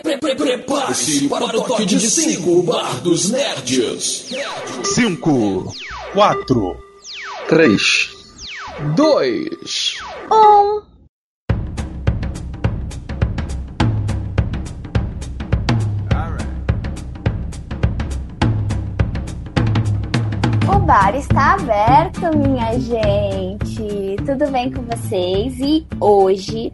Prepare-se para o toque de 5 Bar dos Nerds. 5, 4, 3, 2, Um. O bar está aberto, minha gente. Tudo bem com vocês? E hoje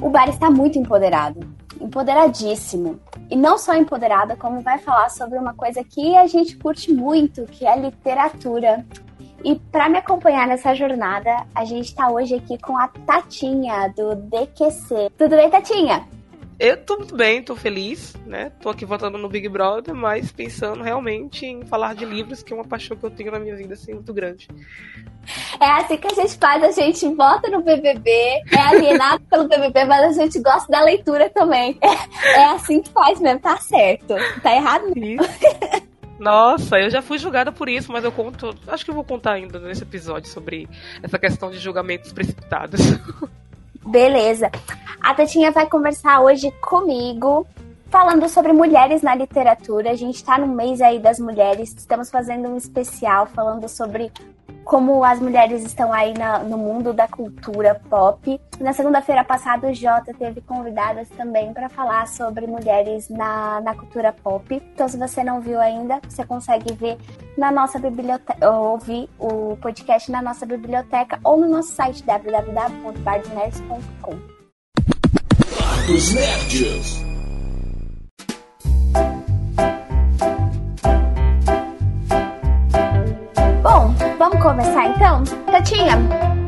o bar está muito empoderado, empoderadíssimo. E não só empoderada, como vai falar sobre uma coisa que a gente curte muito, que é literatura. E para me acompanhar nessa jornada, a gente está hoje aqui com a Tatinha do DQC. Tudo bem, Tatinha? Eu tô muito bem, tô feliz, né? Tô aqui votando no Big Brother, mas pensando realmente em falar de livros, que é uma paixão que eu tenho na minha vida, assim, muito grande. É assim que a gente faz, a gente vota no BBB, é alienado pelo BBB, mas a gente gosta da leitura também. É, é assim que faz mesmo, tá certo. Tá errado não. Nossa, eu já fui julgada por isso, mas eu conto. Acho que eu vou contar ainda nesse episódio sobre essa questão de julgamentos precipitados. Beleza. A Tatinha vai conversar hoje comigo, falando sobre mulheres na literatura. A gente tá no mês aí das mulheres, estamos fazendo um especial falando sobre como as mulheres estão aí na- no mundo da cultura pop. Na segunda-feira passada, o Jota teve convidadas também para falar sobre mulheres na, na cultura pop. Então, se você não viu ainda, você consegue ver na nossa biblioteca, ouvir o podcast na nossa biblioteca ou no nosso site www.bardnerds.com. Bar dos Nerds. Bom, vamos começar então? Tatinha,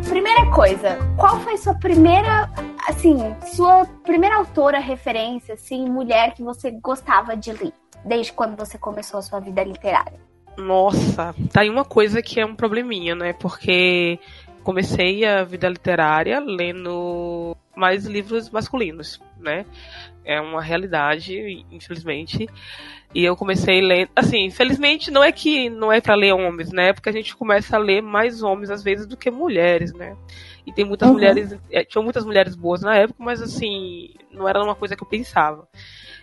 primeira coisa, qual foi sua primeira, assim, sua primeira autora referência, assim, mulher que você gostava de ler? Desde quando você começou a sua vida literária? Nossa, tá aí uma coisa que é um probleminha, né? Porque comecei a vida literária lendo mais livros masculinos, né? É uma realidade, infelizmente. E eu comecei lendo, assim, infelizmente não é que não é para ler homens, né? Porque a gente começa a ler mais homens às vezes do que mulheres, né? E tem muitas Uhum. mulheres, é, tinham muitas mulheres boas na época, mas assim, não era uma coisa que eu pensava.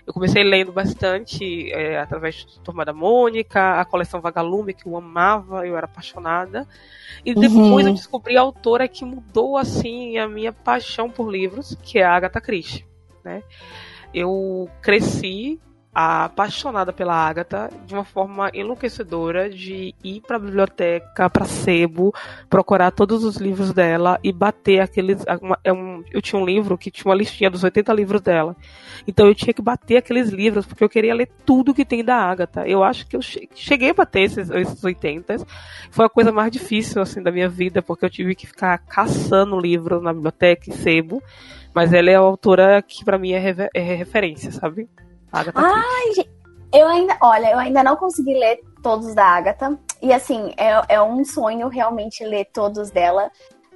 Eu comecei lendo bastante é, através de Turma da Mônica, a coleção Vagalume, que eu amava, eu era apaixonada. E depois Uhum. eu descobri a autora que mudou, assim, a minha paixão por livros, que é a Agatha Christie, né? Eu cresci apaixonada pela Agatha de uma forma enlouquecedora de ir para a biblioteca, para sebo, procurar todos os livros dela e bater aqueles. é um- eu tinha um livro que tinha uma listinha dos 80 livros dela. Então eu tinha que bater aqueles livros, porque eu queria ler tudo que tem da Agatha. Eu acho que eu che- cheguei a bater esses, esses 80. Foi a coisa mais difícil assim da minha vida, porque eu tive que ficar caçando livros na biblioteca e sebo. Mas ela é a autora que pra mim é, é referência, sabe? Agatha Ah, Christie. Eu ainda, olha, eu ainda não consegui ler todos da Agatha. E assim, é, é um sonho realmente ler todos dela.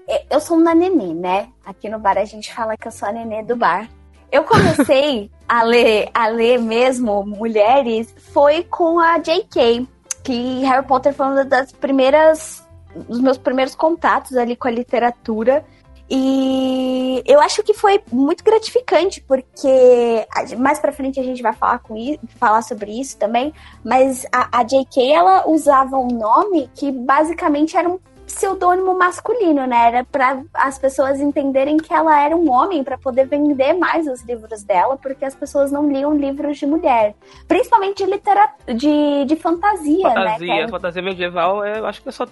E- Eu sou uma nenê, né? Aqui no bar a gente fala que eu sou a nenê do bar. Eu comecei a ler, a ler mesmo mulheres foi com a J.K. Que Harry Potter foi uma das primeiras, dos meus primeiros contatos ali com a literatura. E eu acho que foi muito gratificante, porque mais pra frente a gente vai falar, com isso, falar sobre isso também, mas a, a J.K. ela usava um nome que basicamente era um pseudônimo masculino, né? Era para as pessoas entenderem que ela era um homem para poder vender mais os livros dela, porque as pessoas não liam livros de mulher, principalmente de literatura, de, de fantasia, né? Fantasia, que é- fantasia medieval, é, eu acho que é só.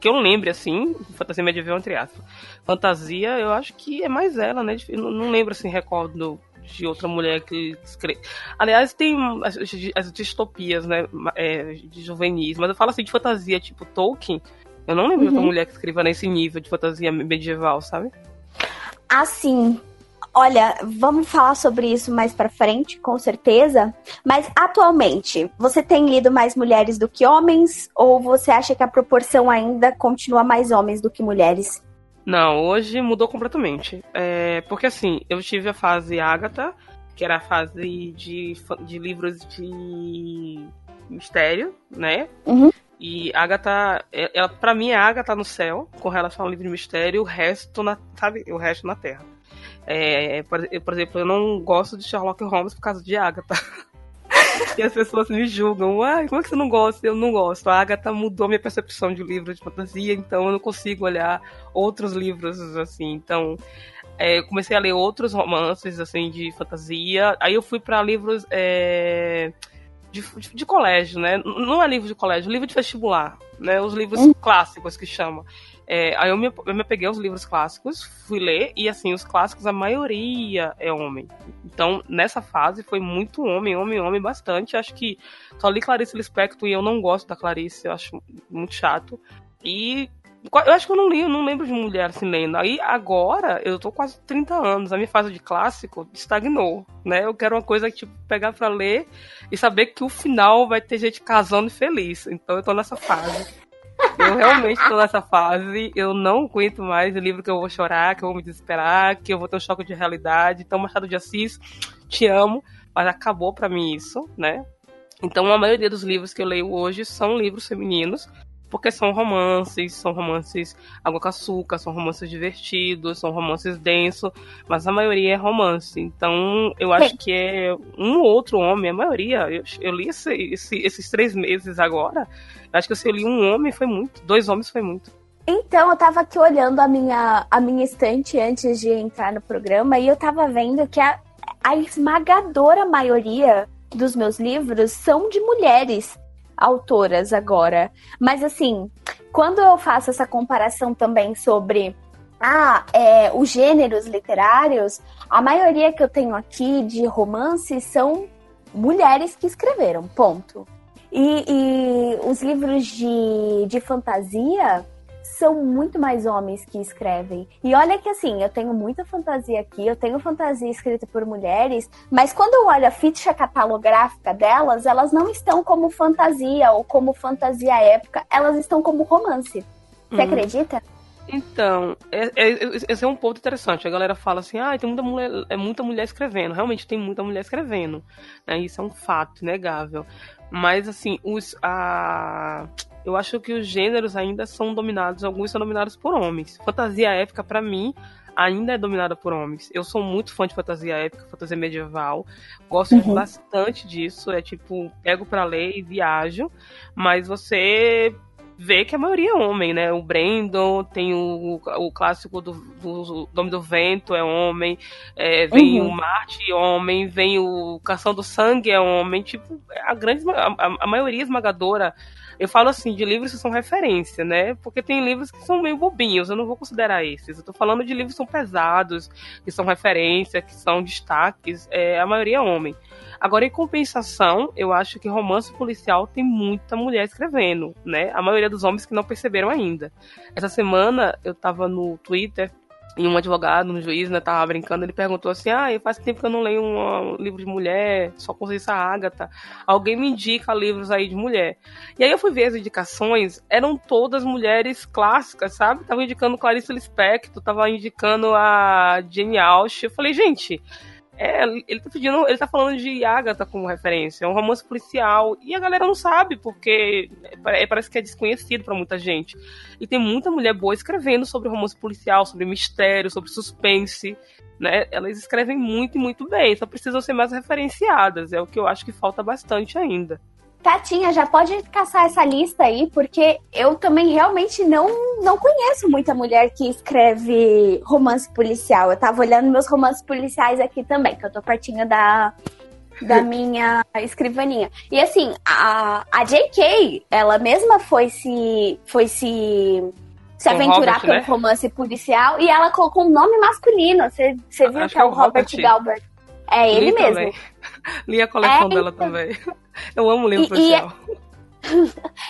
Que eu lembre assim, fantasia medieval entre aspas. Fantasia, eu acho que é mais ela, né? Eu não, não lembro assim, recordo de outra mulher que escreve. Aliás, tem as, as distopias, né? é, de juvenis, mas eu falo assim de fantasia, tipo Tolkien. Eu não lembro de outra Uhum. mulher que escreva nesse nível de fantasia medieval, sabe? Assim, olha, vamos falar sobre isso mais pra frente, com certeza. Mas atualmente, você tem lido mais mulheres do que homens? Ou você acha que a proporção ainda continua mais homens do que mulheres? Não, hoje mudou completamente. É, porque assim, eu tive a fase Agatha, que era a fase de, de livros de mistério, né? Uhum. E Agatha, é- ela, pra mim, a Agatha no céu, com relação ao livro de mistério, o resto na, sabe, o resto na Terra. É, por, eu, por exemplo, eu não gosto de Sherlock Holmes por causa de Agatha. e as pessoas me julgam. Ai, como é que você não gosta? Eu não gosto. A Agatha mudou minha percepção de livro de fantasia, então eu não consigo olhar outros livros assim. Então, é, comecei a ler outros romances assim de fantasia. Aí eu fui para livros é, de, de, de, colégio, né? Não é livro de colégio, livro de vestibular, né? Os livros hum. clássicos que chama. É, aí eu me, eu me peguei aos livros clássicos, fui ler, e assim, os clássicos, a maioria é homem. Então, nessa fase, foi muito homem, homem, homem, bastante. Acho que só li Clarice Lispector e eu não gosto da Clarice, eu acho muito chato. E eu acho que eu não li, não lembro de mulher assim lendo. Aí agora, eu tô quase 30 anos, a minha fase de clássico estagnou, né? Eu quero uma coisa tipo pegar para ler e saber que o final vai ter gente casando feliz. Então eu tô nessa fase. Eu realmente tô nessa fase, eu não aguento mais o livro que eu vou chorar, que eu vou me desesperar, que eu vou ter um choque de realidade. Então, Machado de Assis, te amo, mas acabou para mim isso, né? Então, a maioria dos livros que eu leio hoje são livros femininos, porque são romances, são romances água com açúcar, são romances divertidos, são romances densos, mas a maioria é romance. Então, eu acho que é um ou outro homem, a maioria. Eu, eu li esse, esse, esses três meses agora, eu acho que se eu li um homem foi muito, dois homens foi muito. Então, eu tava aqui olhando a minha, a minha estante antes de entrar no programa e eu tava vendo que a, a esmagadora maioria dos meus livros são de mulheres autoras agora. Mas assim, quando eu faço essa comparação também sobre ah, é, os gêneros literários, a maioria que eu tenho aqui de romances são mulheres que escreveram, ponto. E, e os livros de, de fantasia, são muito mais homens que escrevem. E olha que assim, eu tenho muita fantasia aqui, eu tenho fantasia escrita por mulheres, mas quando eu olho a ficha catalográfica delas, elas não estão como fantasia ou como fantasia época, elas estão como romance. Você hum. acredita? Então, é, é, esse é um ponto interessante. A galera fala assim, ah, tem muita mulher, é muita mulher escrevendo. Realmente tem muita mulher escrevendo. Né? Isso é um fato inegável. Mas, assim, os, a, eu acho que os gêneros ainda são dominados, alguns são dominados por homens. Fantasia épica, para mim, ainda é dominada por homens. Eu sou muito fã de fantasia épica, fantasia medieval. Gosto uhum. bastante disso. É tipo, pego pra ler e viajo. Mas você vê que a maioria é homem, né? O Brandon, tem o, o clássico do, do Nome do Vento, é homem. É, vem uhum. o Marte, homem. Vem o Cação do Sangue, é homem. Tipo, a grande, a, a maioria esmagadora eu falo assim de livros que são referência, né? Porque tem livros que são meio bobinhos, eu não vou considerar esses. Eu tô falando de livros que são pesados, que são referência, que são destaques, é, a maioria é homem. Agora, em compensação, eu acho que romance policial tem muita mulher escrevendo, né? A maioria dos homens que não perceberam ainda. Essa semana eu tava no Twitter e um advogado, um juiz, né, tava brincando, ele perguntou assim, ah, faz tempo que eu não leio um, livro de mulher, só conheço essa Ágata. Alguém me indica livros aí de mulher. E aí eu fui ver as indicações, eram todas mulheres clássicas, sabe? Tava indicando Clarice Lispector, tava indicando a Jane Austen. Eu falei, gente, é, ele tá pedindo, ele tá falando de Agatha como referência, é um romance policial, e a galera não sabe, porque é, parece que é desconhecido para muita gente. E tem muita mulher boa escrevendo sobre romance policial, sobre mistério, sobre suspense, né? Elas escrevem muito e muito bem, só precisam ser mais referenciadas, é o que eu acho que falta bastante ainda. Tatinha, já pode caçar essa lista aí, porque eu também realmente não, não conheço muita mulher que escreve romance policial. Eu tava olhando meus romances policiais aqui também, que eu tô pertinho da, da minha escrivaninha. E assim, a, a J.K., ela mesma foi se. foi se. Se aventurar Robert, pelo né? romance policial e ela colocou um nome masculino. Você, viu que é, é o Robert, Robert Galbert. É ele Li mesmo. Também. Li a coleção é, dela então... também. Eu amo livro policial.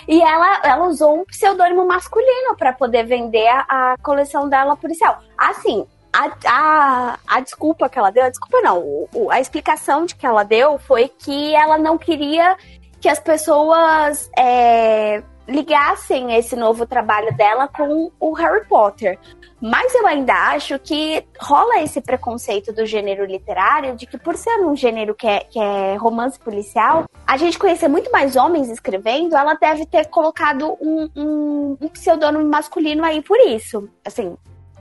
E, e ela, ela usou um pseudônimo masculino para poder vender a, a, coleção dela policial. Assim, a, a, a desculpa que ela deu, a desculpa não, o, a explicação de que ela deu foi que ela não queria que as pessoas é, ligassem esse novo trabalho dela com o Harry Potter. Mas eu ainda acho que rola esse preconceito do gênero literário, de que por ser um gênero que é, que é romance policial, a gente conhecer muito mais homens escrevendo, ela deve ter colocado um, um, um pseudônimo masculino aí por isso. Assim,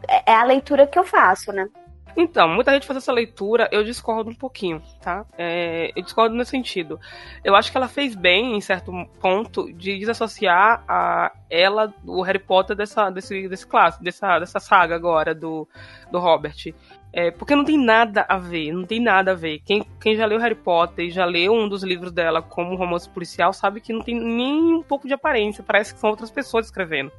é, é a leitura que eu faço, né? Então, muita gente faz essa leitura, eu discordo um pouquinho, tá? É, eu discordo nesse sentido. Eu acho que ela fez bem, em certo ponto, de desassociar a ela, o Harry Potter, dessa, desse, desse classe, dessa, dessa saga agora do, do Robert. É, porque não tem nada a ver, não tem nada a ver. Quem, quem já leu Harry Potter e já leu um dos livros dela como romance policial sabe que não tem nem um pouco de aparência, parece que são outras pessoas escrevendo.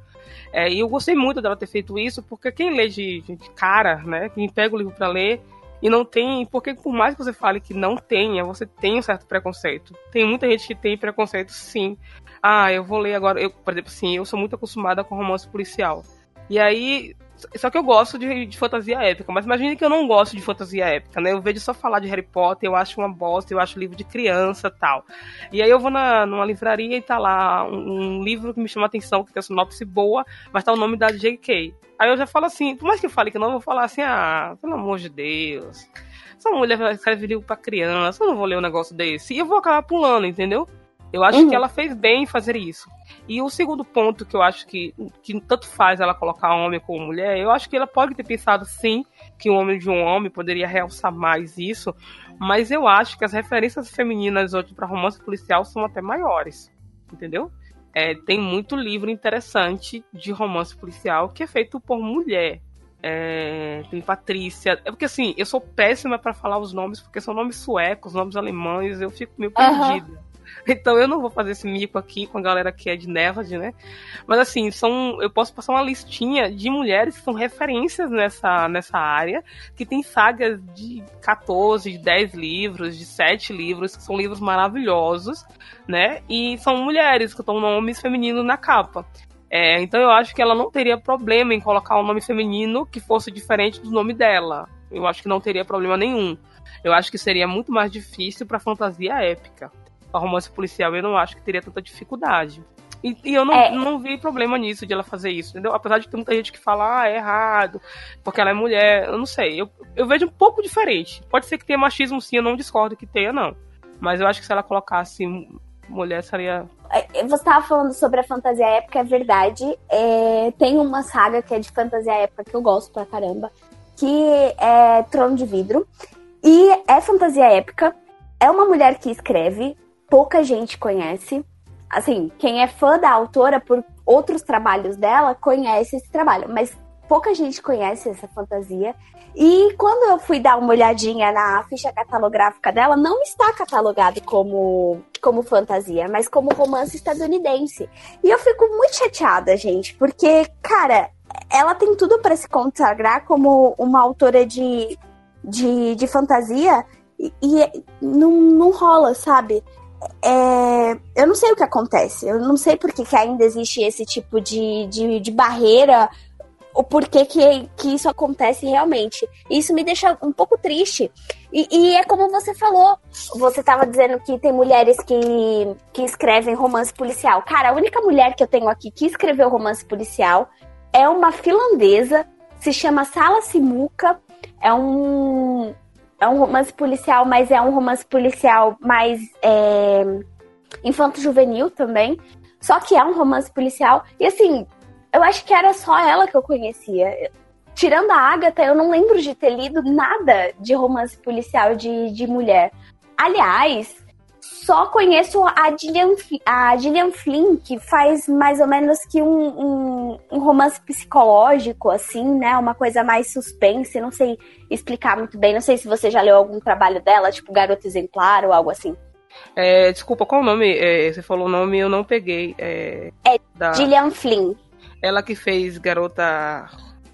É, e eu gostei muito dela ter feito isso, porque quem lê de, de cara, né, quem pega o livro para ler e não tem, porque por mais que você fale que não tenha, você tem um certo preconceito. Tem muita gente que tem preconceito, sim. Ah, eu vou ler agora, eu, por exemplo, sim, eu sou muito acostumada com romance policial. E aí, só que eu gosto de, de, fantasia épica, mas imagine que eu não gosto de fantasia épica, né? Eu vejo só falar de Harry Potter, eu acho uma bosta, eu acho livro de criança tal. E aí eu vou na, numa livraria e tá lá um, um livro que me chama a atenção, que tem a sinopse boa, mas tá o nome da J.K. Aí eu já falo assim, por mais que eu fale que não, eu vou falar assim, ah, pelo amor de Deus. Essa mulher escreve livro pra criança, eu não vou ler um negócio desse. E eu vou acabar pulando, entendeu? Eu acho uhum. que ela fez bem em fazer isso. E o segundo ponto que eu acho que, que tanto faz ela colocar homem como mulher, eu acho que ela pode ter pensado sim que o homem de um homem poderia realçar mais isso, mas eu acho que as referências femininas hoje para romance policial são até maiores, entendeu? É, tem muito livro interessante de romance policial que é feito por mulher. É, tem Patrícia. É porque assim, eu sou péssima para falar os nomes, porque são nomes suecos, nomes alemães, eu fico meio perdida. Uhum. Então eu não vou fazer esse mico aqui com a galera que é de Nevard, né? Mas assim, são, eu posso passar uma listinha de mulheres que são referências nessa, nessa área, que tem sagas de 14, de 10 livros, de 7 livros, que são livros maravilhosos, né? E são mulheres que estão nomes femininos na capa. É, então eu acho que ela não teria problema em colocar um nome feminino que fosse diferente do nome dela. Eu acho que não teria problema nenhum. Eu acho que seria muito mais difícil para fantasia épica a romance policial, eu não acho que teria tanta dificuldade. E, e eu não, é. não vi problema nisso de ela fazer isso, entendeu? Apesar de ter muita gente que fala, ah, é errado, porque ela é mulher, eu não sei. Eu, eu vejo um pouco diferente. Pode ser que tenha machismo sim, eu não discordo que tenha, não. Mas eu acho que se ela colocasse mulher, seria. É, você estava falando sobre a fantasia épica, é verdade. É, tem uma saga que é de fantasia épica que eu gosto pra caramba, que é Trono de Vidro. E é fantasia épica. É uma mulher que escreve, pouca gente conhece. Assim, quem é fã da autora por outros trabalhos dela conhece esse trabalho, mas pouca gente conhece essa fantasia. E quando eu fui dar uma olhadinha na ficha catalográfica dela, não está catalogado como, como fantasia, mas como romance estadunidense. E eu fico muito chateada, gente, porque, cara, ela tem tudo para se consagrar como uma autora de, de, de fantasia e, e não, não rola, sabe? É, eu não sei o que acontece. Eu não sei por que, ainda existe esse tipo de, de, de barreira o porquê que, que isso acontece realmente. Isso me deixa um pouco triste. E, e é como você falou. Você estava dizendo que tem mulheres que, que escrevem romance policial. Cara, a única mulher que eu tenho aqui que escreveu romance policial é uma finlandesa, se chama Sala Simuka. É um, é um romance policial, mas é um romance policial mais é, infanto-juvenil também. Só que é um romance policial. E assim, eu acho que era só ela que eu conhecia. Tirando a Agatha, eu não lembro de ter lido nada de romance policial de, de mulher. Aliás, só conheço a Gillian, a Gillian Flynn, que faz mais ou menos que um, um, um, romance psicológico, assim, né? Uma coisa mais suspense, não sei explicar muito bem. Não sei se você já leu algum trabalho dela, tipo Garota Exemplar ou algo assim. É, desculpa, qual o nome? É, você falou o nome eu não peguei. É, é da... Gillian Flynn. Ela que fez Garota.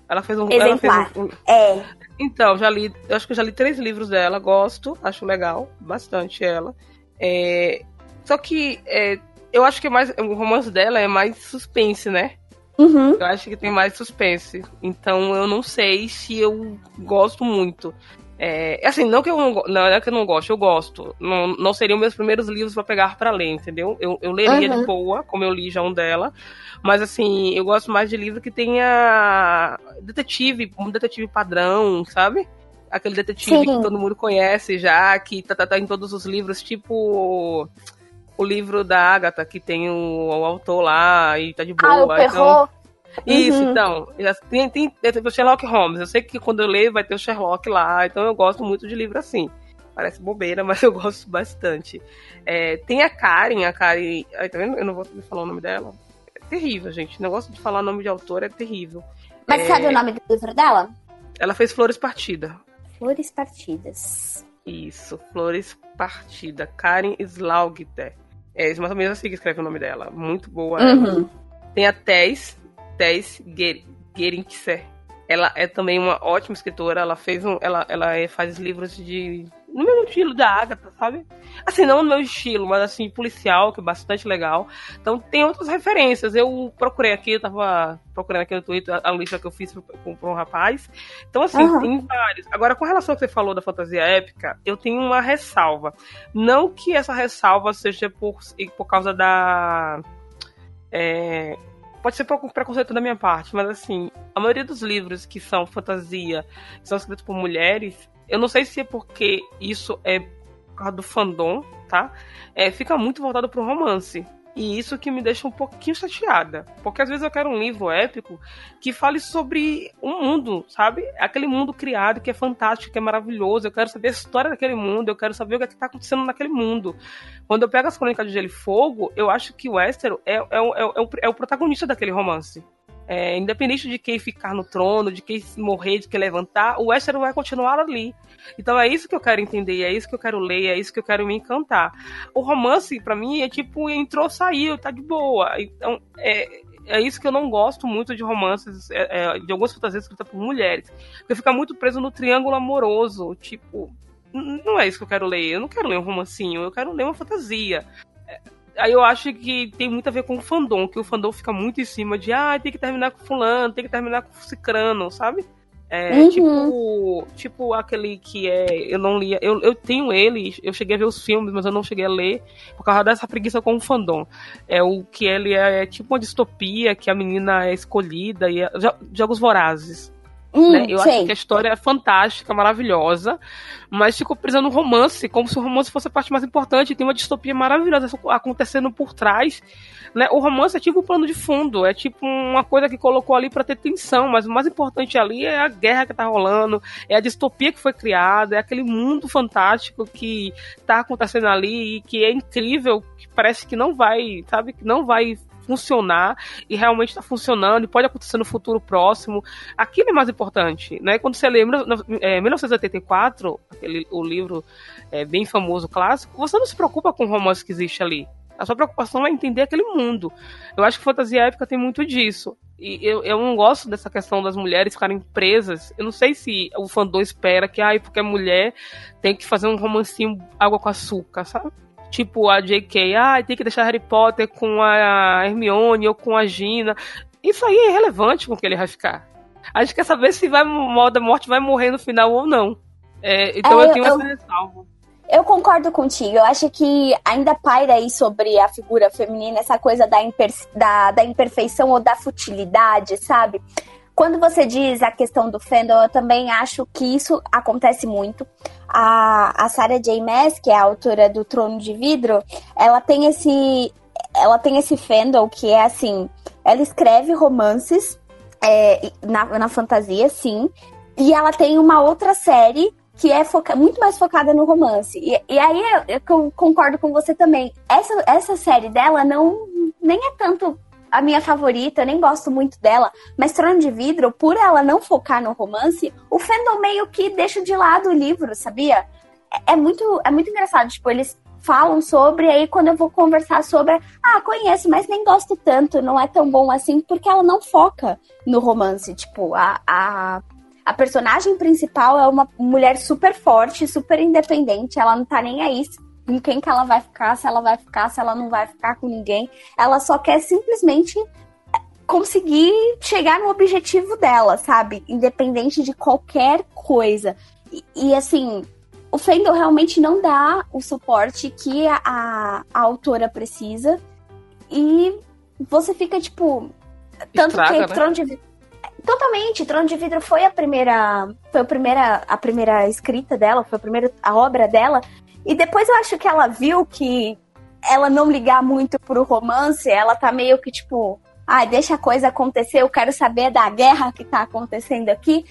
Ela fez um. Exemplar. Um... É. Então, já li. Eu acho que eu já li três livros dela, gosto, acho legal, bastante ela. É, só que é, eu acho que mais, o romance dela é mais suspense, né? Uhum. Eu acho que tem mais suspense. Então eu não sei se eu gosto muito. É, assim, não que eu não, não é que eu não gosto, eu gosto. Não, não seriam meus primeiros livros para pegar para ler, entendeu? Eu, eu leria uhum. de boa, como eu li já um dela. Mas assim, eu gosto mais de livro que tenha detetive, um detetive padrão, sabe? Aquele detetive Sim. que todo mundo conhece já, que tá, tá, tá, em todos os livros, tipo o livro da Agatha, que tem o, o autor lá e tá de boa. Ah, o. Então, Isso, Uhum. então. Tem, tem, tem o Sherlock Holmes. Eu sei que quando eu leio vai ter o Sherlock lá, então eu gosto muito de livro assim. Parece bobeira, mas eu gosto bastante. É, tem a Karen, a Karen. Ai, tá vendo? Eu não vou falar o nome dela. É terrível, gente. O negócio de falar nome de autor é terrível. Mas É. sabe o nome do livro dela? Ela fez Flores Partida. Flores Partidas. Isso, Flores Partida. Karen Slaugter. É mais ou menos assim que escreve o nome dela. Muito boa. Uhum. Tem a Tess, Tess Ger- Gerinkser. Ela é também uma ótima escritora. Ela fez um, ela, ela é- faz livros de no mesmo estilo da Agatha, sabe? Assim, não no meu estilo, mas assim policial, que é bastante legal. Então tem outras referências. Eu procurei aqui, eu tava procurando aqui no Twitter a, lista que eu fiz para um rapaz. Então assim, Aham. tem vários. Agora com relação ao que você falou da fantasia épica, eu tenho uma ressalva. Não que essa ressalva seja por, por causa da é, pode ser por preconceito da minha parte, mas assim, a maioria dos livros que são fantasia, que são escritos por mulheres, eu não sei se é porque isso é por causa do fandom, tá? É, fica muito voltado pro romance. E isso que me deixa um pouquinho chateada. Porque às vezes eu quero um livro épico que fale sobre um mundo, sabe? Aquele mundo criado que é fantástico, que é maravilhoso. Eu quero saber a história daquele mundo, eu quero saber o que é está acontecendo naquele mundo. Quando eu pego as Crônicas de Gelo e Fogo, eu acho que o Westeros é, é, é, é o, é o protagonista daquele romance. É, independente de quem ficar no trono, de quem morrer, de quem levantar, o Westeros vai continuar ali. Então é isso que eu quero entender, é isso que eu quero ler, é isso que eu quero me encantar. O romance, pra mim, é tipo, entrou, saiu, tá de boa. Então, é, é isso que eu não gosto muito de romances, é, é, de algumas fantasias escritas por mulheres. Porque fica muito preso no triângulo amoroso. Tipo, não é isso que eu quero ler. Eu não quero ler um romancinho, eu quero ler uma fantasia. É, Aí eu acho que tem muito a ver com o fandom, que o fandom fica muito em cima de ah, tem que terminar com fulano, tem que terminar com cicrano, sabe? É, Uhum. tipo, tipo aquele que é. Eu não lia. Eu, eu tenho ele, eu cheguei a ver os filmes, mas eu não cheguei a ler por causa dessa preguiça com o fandom. É o que ele é, tipo uma distopia, que a menina é escolhida e é, jo- jogos vorazes. Hum, né? Eu sei. acho que a história é fantástica, maravilhosa, mas ficou presa no romance, como se o romance fosse a parte mais importante. Tem uma distopia maravilhosa acontecendo por trás. Né? O romance é tipo um plano de fundo, é tipo uma coisa que colocou ali para ter tensão, mas o mais importante ali é a guerra que tá rolando, é a distopia que foi criada, é aquele mundo fantástico que tá acontecendo ali e que é incrível, que parece que não vai, sabe, que não vai funcionar e realmente está funcionando e pode acontecer no futuro próximo. Aquilo é mais importante, né? Quando você lembra, é, 1984, aquele, o livro é, bem famoso, clássico, você não se preocupa com o romance que existe ali. A sua preocupação é entender aquele mundo. Eu acho que fantasia épica tem muito disso. E eu, eu não gosto dessa questão das mulheres ficarem presas. Eu não sei se o fandom espera que, ai, porque é mulher, tem que fazer um romancinho água com açúcar, sabe? Tipo a J.K., ah, tem que deixar Harry Potter com a Hermione ou com a Gina. Isso aí é irrelevante com o que ele vai ficar. A gente quer saber se vai, o da morte vai morrer no final ou não. É, então É, eu tenho eu- essa ressalva. Eu concordo contigo. Eu acho que ainda paira aí sobre a figura feminina essa coisa da, imper- da, da imperfeição ou da futilidade, sabe? Quando você diz a questão do fandom, eu também acho que isso acontece muito. A, a Sarah J. Maas, que é a autora do Trono de Vidro, ela tem esse ela tem esse fandom que é assim, ela escreve romances é, na, na fantasia, sim, e ela tem uma outra série que é foca muito mais focada no romance. E, e aí eu, eu con- concordo com você também. Essa, essa série dela não nem é tanto a minha favorita, eu nem gosto muito dela, mas Trono de Vidro, por ela não focar no romance, o fandom meio que deixa de lado o livro, sabia? É, é muito, é muito engraçado, tipo, eles falam sobre, aí quando eu vou conversar sobre, ah, conheço, mas nem gosto tanto, não é tão bom assim, porque ela não foca no romance, tipo, a, a a personagem principal é uma mulher super forte, super independente. Ela não tá nem aí com quem que ela vai ficar, se ela vai ficar, se ela não vai ficar com ninguém. Ela só quer simplesmente conseguir chegar no objetivo dela, sabe? Independente de qualquer coisa. E, e, assim, o Fendel realmente não dá o suporte que a, a, a autora precisa. E você fica, tipo. Tanto Estraga, que né? Trono de Vidro. Totalmente, Trono de Vidro foi a primeira. Foi a primeira, a primeira escrita dela, foi a primeira a obra dela. E depois eu acho que ela viu que ela não ligar muito pro romance, ela tá meio que tipo. ah, deixa a coisa acontecer, eu quero saber da guerra que tá acontecendo aqui.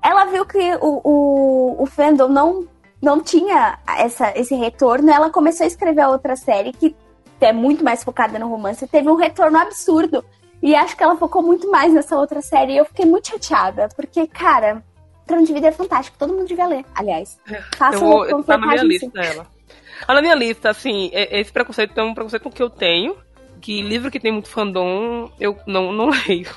Ela viu que o, o, o fandom não, não tinha essa, esse retorno, ela começou a escrever outra série que é muito mais focada no romance, teve um retorno absurdo. E acho que ela focou muito mais nessa outra série. E eu fiquei muito chateada, porque, cara, Trono de Vida é fantástico. Todo mundo devia ler, aliás. Faça eu vou, tá na minha lista dela. Ah, na minha lista, assim, esse preconceito é um preconceito que eu tenho. Que livro que tem muito fandom, eu não, não leio.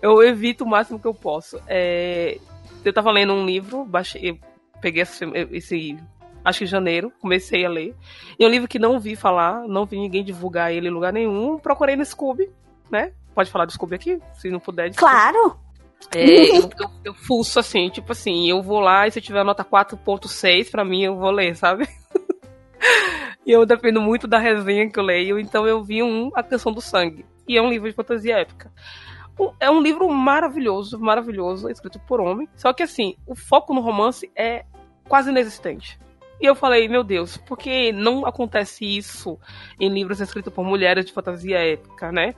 Eu evito o máximo que eu posso. É, eu tava lendo um livro, baixei, peguei esse, esse acho que em janeiro, comecei a ler. E é um livro que não vi falar, não vi ninguém divulgar ele em lugar nenhum. Procurei no Scooby, né? Pode falar do Scooby aqui? Se não puder. Desculpa. Claro! É, eu, eu, eu fuço assim, tipo assim, eu vou lá e se tiver nota 4.6, pra mim eu vou ler, sabe? e eu dependo muito da resenha que eu leio, então eu vi um A Canção do Sangue, e é um livro de fantasia épica. É um livro maravilhoso, maravilhoso, escrito por homem, só que assim, o foco no romance é quase inexistente. E eu falei, meu Deus, por que não acontece isso em livros escritos por mulheres de fantasia épica, né?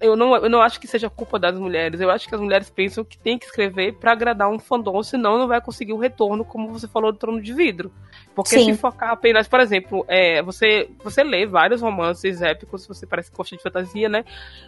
Eu não, eu não acho que seja culpa das mulheres. Eu acho que as mulheres pensam que tem que escrever para agradar um fandom, senão não vai conseguir o retorno, como você falou do Trono de Vidro. Porque Sim. se focar apenas, por exemplo, é, você, você lê vários romances épicos, você parece que gosta de fantasia, né?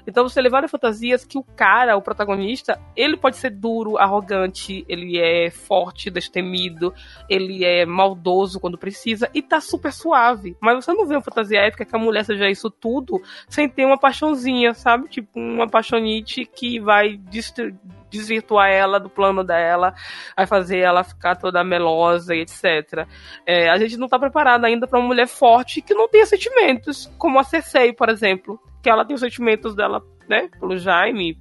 Então você lê várias fantasias que o cara, o protagonista, ele pode ser duro, arrogante, ele é forte, destemido, ele é maldoso quando precisa e tá super suave. Mas você não vê uma fantasia épica que a mulher seja isso tudo sem ter uma paixãozinha, sabe? Tipo, uma paixonite que vai desvirtuar ela do plano dela, vai fazer ela ficar toda melosa e etc. É, a gente não tá preparado ainda para uma mulher forte que não tenha sentimentos, como a Cersei, por exemplo, que ela tem os sentimentos dela, né, pelo Jaime,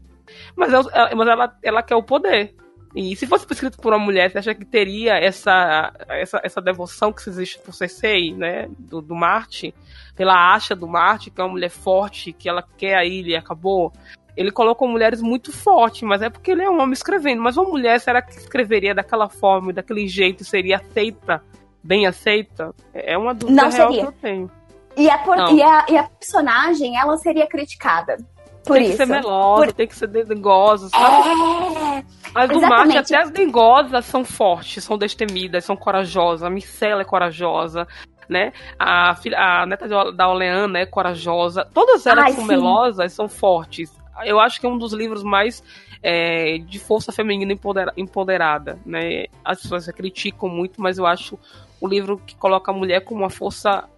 mas, ela, mas ela, ela quer o poder. E se fosse escrito por uma mulher, você acha que teria essa, essa, essa devoção que existe por Cersei, né? Do, do Marte, pela acha do Marte, que é uma mulher forte, que ela quer a ilha e acabou. Ele colocou mulheres muito fortes, mas é porque ele é um homem escrevendo. Mas uma mulher, será que escreveria daquela forma, daquele jeito, seria aceita, bem aceita? É uma dúvida Não seria. que eu tenho. E a, por, e, a, e a personagem, ela seria criticada. Por tem isso. que ser melosa, por... tem que ser dengosa, sabe? É... Mas do Marte, até as dengosas são fortes, são destemidas, são corajosas. A Micela é corajosa, né? A, filha, a neta da Oleana é corajosa. Todas elas Ai, são sim. melosas, são fortes. Eu acho que é um dos livros mais é, de força feminina empoderada, né? As pessoas criticam muito, mas eu acho o livro que coloca a mulher como uma força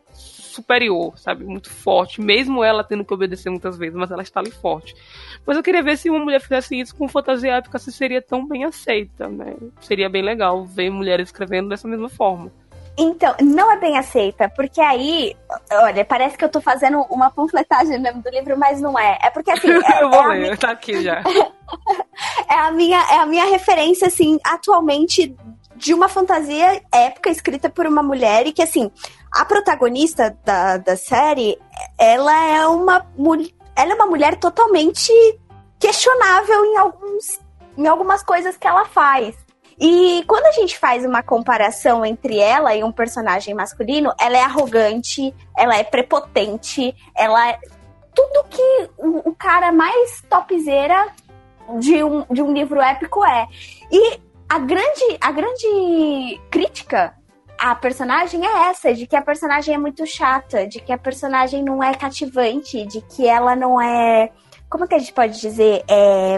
superior, sabe? Muito forte, mesmo ela tendo que obedecer muitas vezes, mas ela está ali forte. Mas eu queria ver se uma mulher fizesse isso com fantasia épica, se seria tão bem aceita, né? Seria bem legal ver mulheres escrevendo dessa mesma forma. Então, não é bem aceita, porque aí, olha, parece que eu tô fazendo uma panfletagem mesmo do livro, mas não é. É porque assim. É, eu vou é ler, minha... tá aqui já. é, a minha, é a minha referência, assim, atualmente de uma fantasia épica escrita por uma mulher e que, assim, a protagonista da, da série, ela é uma ela é uma mulher totalmente questionável em alguns em algumas coisas que ela faz. E quando a gente faz uma comparação entre ela e um personagem masculino, ela é arrogante, ela é prepotente, ela é tudo que o, o cara mais topzeira de um, de um livro épico é. E a grande, a grande crítica à personagem é essa, de que a personagem é muito chata, de que a personagem não é cativante, de que ela não é. Como que a gente pode dizer? É,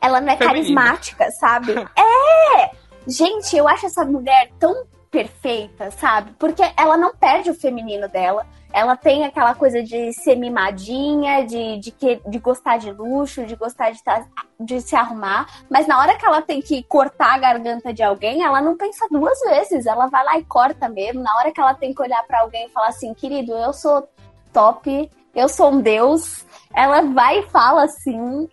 ela não é carismática, sabe? é! Gente, eu acho essa mulher tão perfeita, sabe? Porque ela não perde o feminino dela ela tem aquela coisa de ser mimadinha, de, de, que, de gostar de luxo, de gostar de, tá, de se arrumar, mas na hora que ela tem que cortar a garganta de alguém, ela não pensa duas vezes, ela vai lá e corta mesmo. Na hora que ela tem que olhar para alguém e falar assim, querido, eu sou top, eu sou um deus, ela vai e fala assim,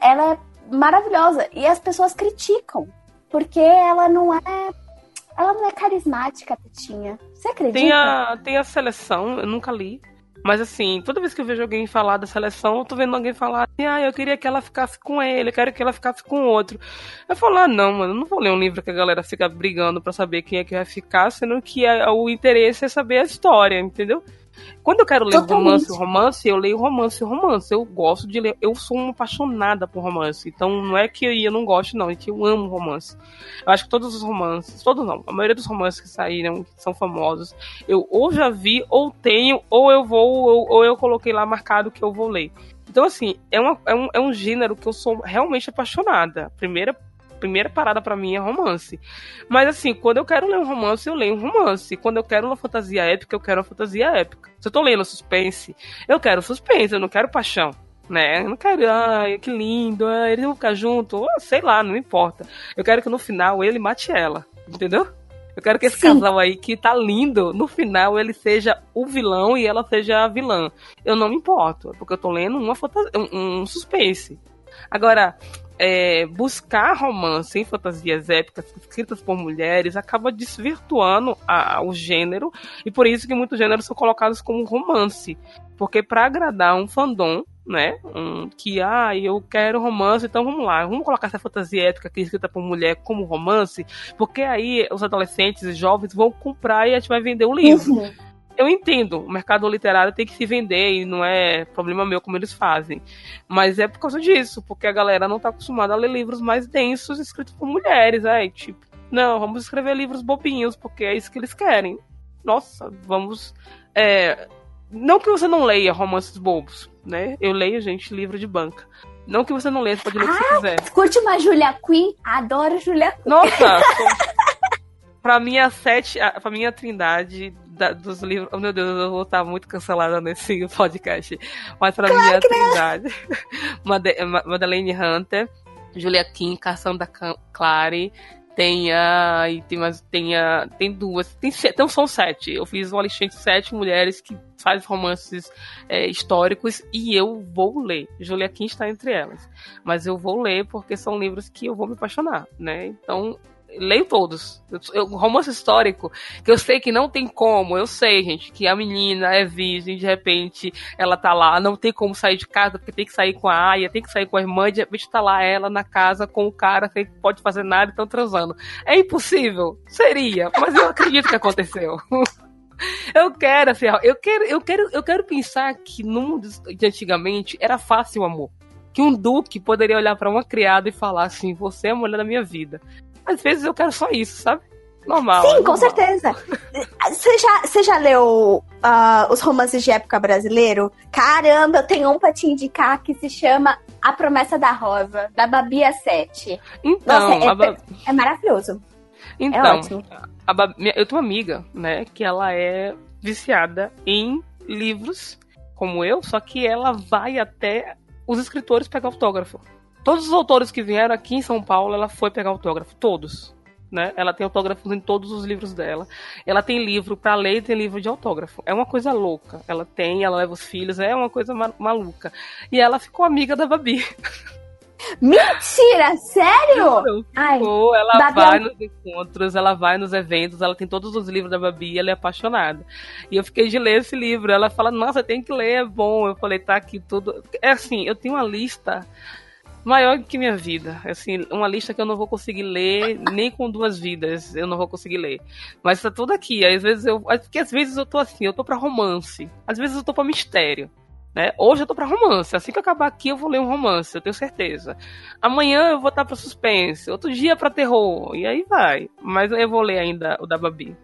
ela é maravilhosa. E as pessoas criticam, porque ela não é ela não é carismática, Petinha. Você acredita? Tem a, tem a seleção, eu nunca li. Mas assim, toda vez que eu vejo alguém falar da seleção, eu tô vendo alguém falar assim, ah, eu queria que ela ficasse com ele, eu quero que ela ficasse com outro. Eu falo, ah, não, mano, eu não vou ler um livro que a galera fica brigando para saber quem é que vai ficar, sendo que a, o interesse é saber a história, entendeu? Quando eu quero ler Totalmente. romance, romance, eu leio romance, romance. Eu gosto de ler. Eu sou uma apaixonada por romance. Então não é que eu não gosto, não. É que eu amo romance. Eu acho que todos os romances, todos não, a maioria dos romances que saíram, que são famosos, eu ou já vi, ou tenho, ou eu vou, ou, ou eu coloquei lá marcado que eu vou ler. Então, assim, é, uma, é, um, é um gênero que eu sou realmente apaixonada. Primeira primeira parada para mim é romance. Mas assim, quando eu quero ler um romance, eu leio um romance. Quando eu quero uma fantasia épica, eu quero uma fantasia épica. Se eu tô lendo suspense, eu quero suspense, eu não quero paixão. Né? Eu não quero, ai, que lindo, ai, eles vão ficar juntos, sei lá, não importa. Eu quero que no final ele mate ela, entendeu? Eu quero que esse Sim. casal aí, que tá lindo, no final ele seja o vilão e ela seja a vilã. Eu não me importo, é porque eu tô lendo uma fantasia, um, um suspense. Agora, é, buscar romance em fantasias épicas escritas por mulheres acaba desvirtuando a- o gênero e por isso que muitos gêneros são colocados como romance, porque para agradar um fandom, né, um, que ah, eu quero romance, então vamos lá, vamos colocar essa fantasia épica escrita por mulher como romance, porque aí os adolescentes e jovens vão comprar e a gente vai vender o livro Uhum. Eu entendo, o mercado literário tem que se vender e não é problema meu como eles fazem. Mas é por causa disso, porque a galera não tá acostumada a ler livros mais densos escritos por mulheres, aí, tipo, não, vamos escrever livros bobinhos, porque é isso que eles querem. Nossa, vamos. é, não que você não leia romances bobos, né? Eu leio, gente, livro de banca. Não que você não leia, você pode ler o que você quiser. Curte uma Julia Quinn? Adoro Julia Quinn. Nossa! sou- pra mim, a sete. a- Pra mim, a trindade da- dos livros. Oh, meu Deus, eu vou estar muito cancelada nesse podcast. Mas pra mim, a trindade. Made- Ma- Madeleine Hunter, Julia Kim, Cassandra Clare. Tem a. Tem. Tem a. Tem duas. Tem sete, então são sete. Eu fiz uma listinha de sete mulheres que fazem romances é, históricos e eu vou ler. Julia Kim está entre elas. Mas eu vou ler porque são livros que eu vou me apaixonar, né? Então, leio todos. Eu, romance histórico, que eu sei que não tem como, eu sei, gente, que a menina é virgem, de repente ela tá lá, não tem como sair de casa, porque tem que sair com a Aya, tem que sair com a irmã, de repente tá lá ela na casa com o cara, sem que pode fazer nada e estão transando. É impossível? Seria, mas eu acredito que aconteceu. Eu quero, assim, eu quero, eu quero, eu quero pensar que no mundo de antigamente era fácil o amor. Que um duque poderia olhar pra uma criada e falar assim: "Você é a mulher da minha vida". Às vezes eu quero só isso, sabe? Normal. é Sim, com normal. certeza. Você já, você já leu ah, os romances de época brasileiro? Caramba, eu tenho um pra te indicar que se chama A Promessa da Rosa, da Babia 7. Então, Nossa, é, Ba- é maravilhoso. É então ótimo. Ba- minha- eu tenho uma amiga, né, que ela é viciada em livros, como eu, só que ela vai até os escritores pegar autógrafo. Todos os autores que vieram aqui em São Paulo, ela foi pegar autógrafo, todos. Né? Ela tem autógrafos em todos os livros dela. Ela tem livro para ler e tem livro de autógrafo. É uma coisa louca. Ela tem, ela leva os filhos, é uma coisa ma- maluca. E ela ficou amiga da Babi. Mentira, sério? Ai, Ficou, ela Babi vai é um- nos encontros, ela vai nos eventos, ela tem todos os livros da Babi, ela é apaixonada. E eu fiquei de ler esse livro. Ela fala, nossa, tem que ler, é bom. Eu falei, tá aqui tudo. É assim, eu tenho uma lista maior que minha vida. Assim, uma lista que eu não vou conseguir ler nem com duas vidas, eu não vou conseguir ler. Mas tá tudo aqui. Às vezes eu, porque às vezes eu tô assim, eu tô pra romance, às vezes eu tô pra mistério. Né? Hoje eu tô pra romance. Assim que acabar aqui, eu vou ler um romance, eu tenho certeza. Amanhã eu vou estar pra suspense, outro dia pra terror, e aí vai. Mas eu vou ler ainda o da Babi.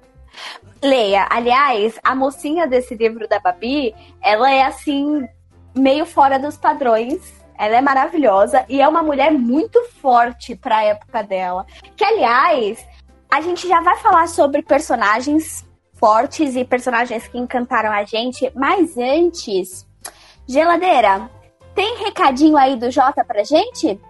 Leia. Aliás, a mocinha desse livro da Babi, ela é assim, meio fora dos padrões. Ela é maravilhosa e é uma mulher muito forte pra época dela. Que, aliás, a gente já vai falar sobre personagens fortes e personagens que encantaram a gente, mas antes, geladeira, tem recadinho aí do Jota pra gente?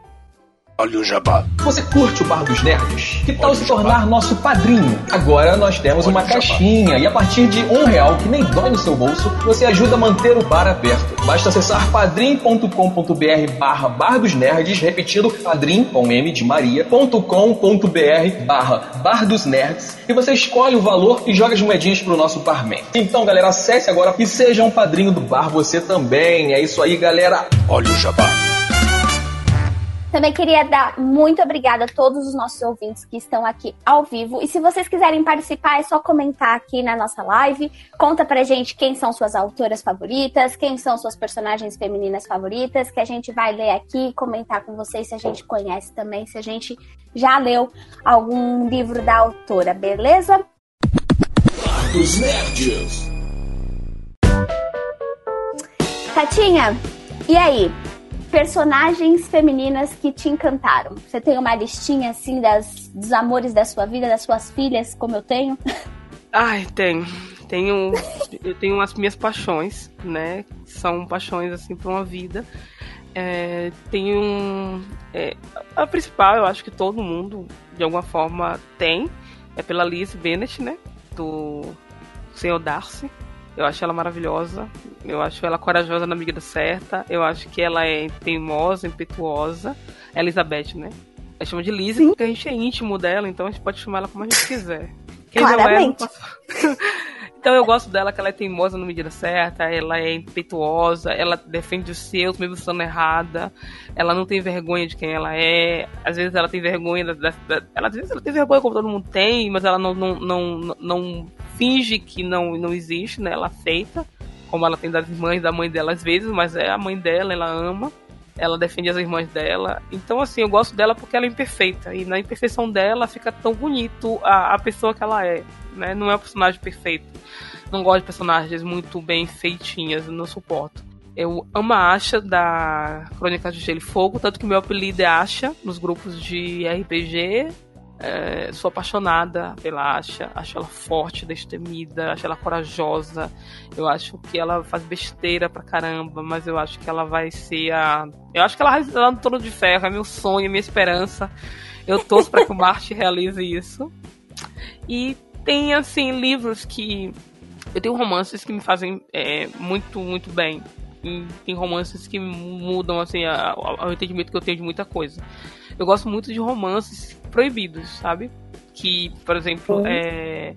Olha o jabá. Você curte o Bar dos Nerds? Que tal se tornar nosso padrinho? Agora nós temos uma caixinha e a partir de um real, que nem dói no seu bolso, você ajuda a manter o bar aberto. Basta acessar padrim.com.br barra Bar dos Nerds, repetindo padrim com M de Maria.com.br barra Bar dos Nerds e você escolhe o valor e joga as moedinhas pro nosso barman. Então galera, acesse agora e seja um padrinho do bar você também. É isso aí galera. Olha o jabá. Também queria dar muito obrigada a todos os nossos ouvintes que estão aqui ao vivo. E se vocês quiserem participar, é só comentar aqui na nossa live. Conta pra gente quem são suas autoras favoritas, quem são suas personagens femininas favoritas, que a gente vai ler aqui e comentar com vocês se a gente conhece também, se a gente já leu algum livro da autora, beleza? Dos Nerds. Tatinha, e aí? Personagens femininas que te encantaram? Você tem uma listinha assim das, dos amores da sua vida, das suas filhas, como eu tenho? Ai, tenho. Tenho, eu tenho as minhas paixões, né? São paixões assim para uma vida. É, tenho é, a principal, eu acho que todo mundo de alguma forma tem, é pela Liz Bennett, né? Do Senhor Darcy. Eu acho ela maravilhosa. Eu acho ela corajosa na medida certa. Eu acho que ela é teimosa, impetuosa. É Elizabeth, né? A chama de Lizzie porque a gente é íntimo dela, então a gente pode chamar ela como a gente quiser. Quem Claramente. não é, Então eu gosto dela que ela é teimosa na medida certa, ela é impetuosa, ela defende os seus, mesmo estando errada, ela não tem vergonha de quem ela é, às vezes ela tem vergonha da, da, da ela, às vezes ela tem vergonha como todo mundo tem, mas ela não, não, não, não finge que não, não existe, né? Ela aceita, como ela tem das irmãs da mãe dela às vezes, mas é a mãe dela, ela ama ela defende as irmãs dela. Então, assim, eu gosto dela porque ela é imperfeita. E na imperfeição dela fica tão bonito a, a pessoa que ela é né? Não é um personagem perfeito. Não gosto de personagens muito bem feitinhas, não suporto. Eu amo a Asha da Crônica de Gelo e Fogo, tanto que meu apelido é Asha nos grupos de RPG. É, sou apaixonada pela Asha, acho ela forte, destemida, acho ela corajosa. Eu acho que ela faz besteira pra caramba, mas eu acho que ela vai ser a. Eu acho que ela vai lá no Trono de Ferro, é meu sonho, é minha esperança. Eu torço para que o Marte realize isso. E tem, assim, livros que. Eu tenho romances que me fazem é, muito, muito bem. E tem romances que mudam, assim, o entendimento que eu tenho de muita coisa. Eu gosto muito de romances proibidos, sabe? Que, por exemplo, é.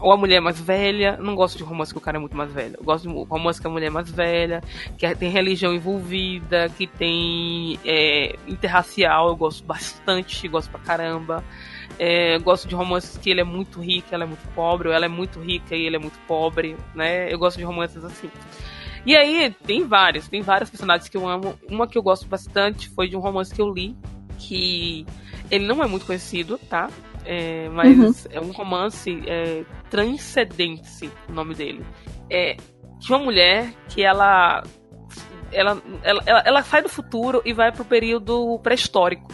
Ou a mulher mais velha. Não gosto de romance que o cara é muito mais velho. Eu gosto de romance que a mulher é mais velha, que tem religião envolvida, que tem é, interracial. Eu gosto bastante, gosto pra caramba. É, gosto de romances que ele é muito rico, ela é muito pobre, ou ela é muito rica e ele é muito pobre, né? Eu gosto de romances assim. E aí, tem vários, tem vários personagens que eu amo. Uma que eu gosto bastante foi de um romance que eu li, que ele não é muito conhecido, tá? É, mas uhum. é um romance é, transcendente, o nome dele. É de uma mulher que ela ela, ela, ela, ela sai do futuro e vai pro período pré-histórico.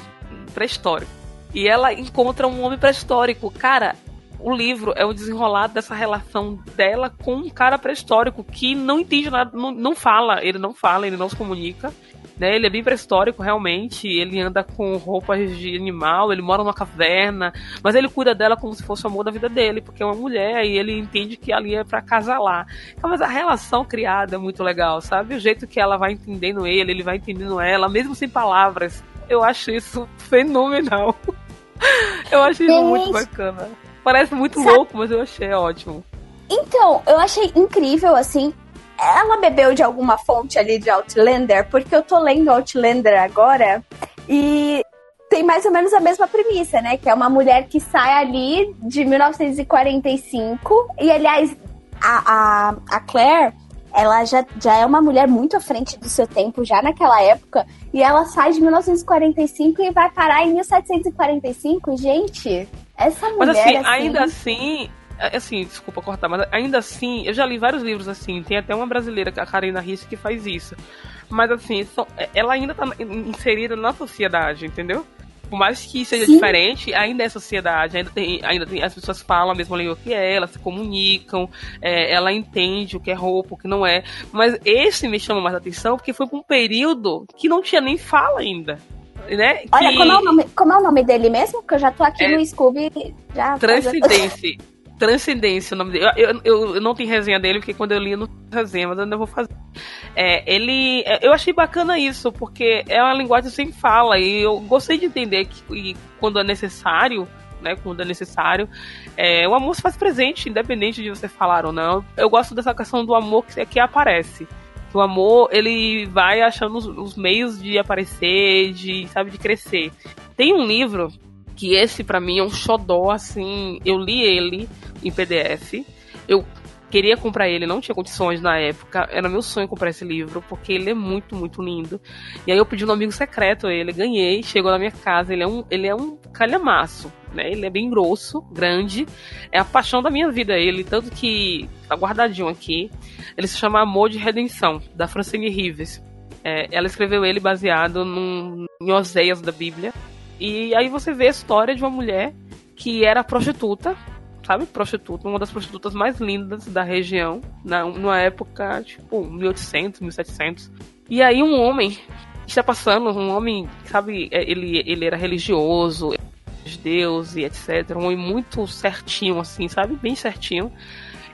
Pré-histórico. E ela encontra um homem pré-histórico. Cara, o livro é o desenrolado dessa relação dela com um cara pré-histórico que não entende nada, não, não fala, ele não fala, ele não se comunica. Né, ele é bem pré-histórico, realmente. Ele anda com roupas de animal, ele mora numa caverna, mas ele cuida dela como se fosse o amor da vida dele, porque é uma mulher e ele entende que ali é para casalar. Então, mas a relação criada é muito legal, sabe? O jeito que ela vai entendendo ele, ele vai entendendo ela, mesmo sem palavras. Eu acho isso fenomenal. Eu achei isso muito bacana. Parece muito Sabe... louco, mas eu achei ótimo. Então, eu achei incrível, assim. Ela bebeu de alguma fonte ali de Outlander, porque eu tô lendo Outlander agora e tem mais ou menos a mesma premissa, né? Que é uma mulher que sai ali de 1945. E, aliás, a, a, a Claire, ela já, já é uma mulher muito à frente do seu tempo, já naquela época. E ela sai de 1945 e vai parar em 1745. Gente, essa mulher. Mas assim, assim... ainda assim. É, assim, desculpa cortar, mas ainda assim, eu já li vários livros assim. Tem até uma brasileira, a Karina Risse, que faz isso. Mas assim, ela ainda tá inserida na sociedade, entendeu? por mais que seja Sim. diferente, ainda é sociedade, ainda tem, ainda tem, as pessoas falam a mesma língua que ela, se comunicam, é, ela entende o que é roupa, o que não é. Mas esse me chama mais atenção porque foi por um período que não tinha nem fala ainda. Né? Olha, que... como, é o nome, como é o nome dele mesmo? Que eu já tô aqui é... no Scooby já. Transcendência. Transcendência, o nome dele. Eu, eu, eu, não tenho resenha dele, porque quando eu li, eu não tenho resenha, mas eu ainda vou fazer. É, ele. É, eu achei bacana isso, porque é uma linguagem sem fala, e eu gostei de entender que quando é necessário, né, quando é necessário. É, o amor se faz presente, independente de você falar ou não. Eu gosto dessa questão do amor que, que aparece. O amor, ele vai achando os, os meios de aparecer, de, sabe, de crescer. Tem um livro que esse para mim é um xodó, assim, eu li ele em PDF. Eu queria comprar ele, não tinha condições na época. Era meu sonho comprar esse livro, porque ele é muito, muito lindo. E aí eu pedi um amigo secreto a ele, ganhei, chegou na minha casa. Ele é um, ele é um calhamaço, né? Ele é bem grosso, grande. É a paixão da minha vida ele, tanto que tá guardadinho aqui. Ele se chama Amor de Redenção, da Francine Rives. É, ela escreveu ele baseado num, em Oséias da Bíblia. E aí você vê a história de uma mulher que era prostituta, sabe? Prostituta, uma das prostitutas mais lindas da região, na, numa época, tipo, 1800, 1700. E aí um homem está passando, um homem, sabe, é, ele, ele era religioso, de Deus e etc. Um homem muito certinho, assim, sabe? Bem certinho.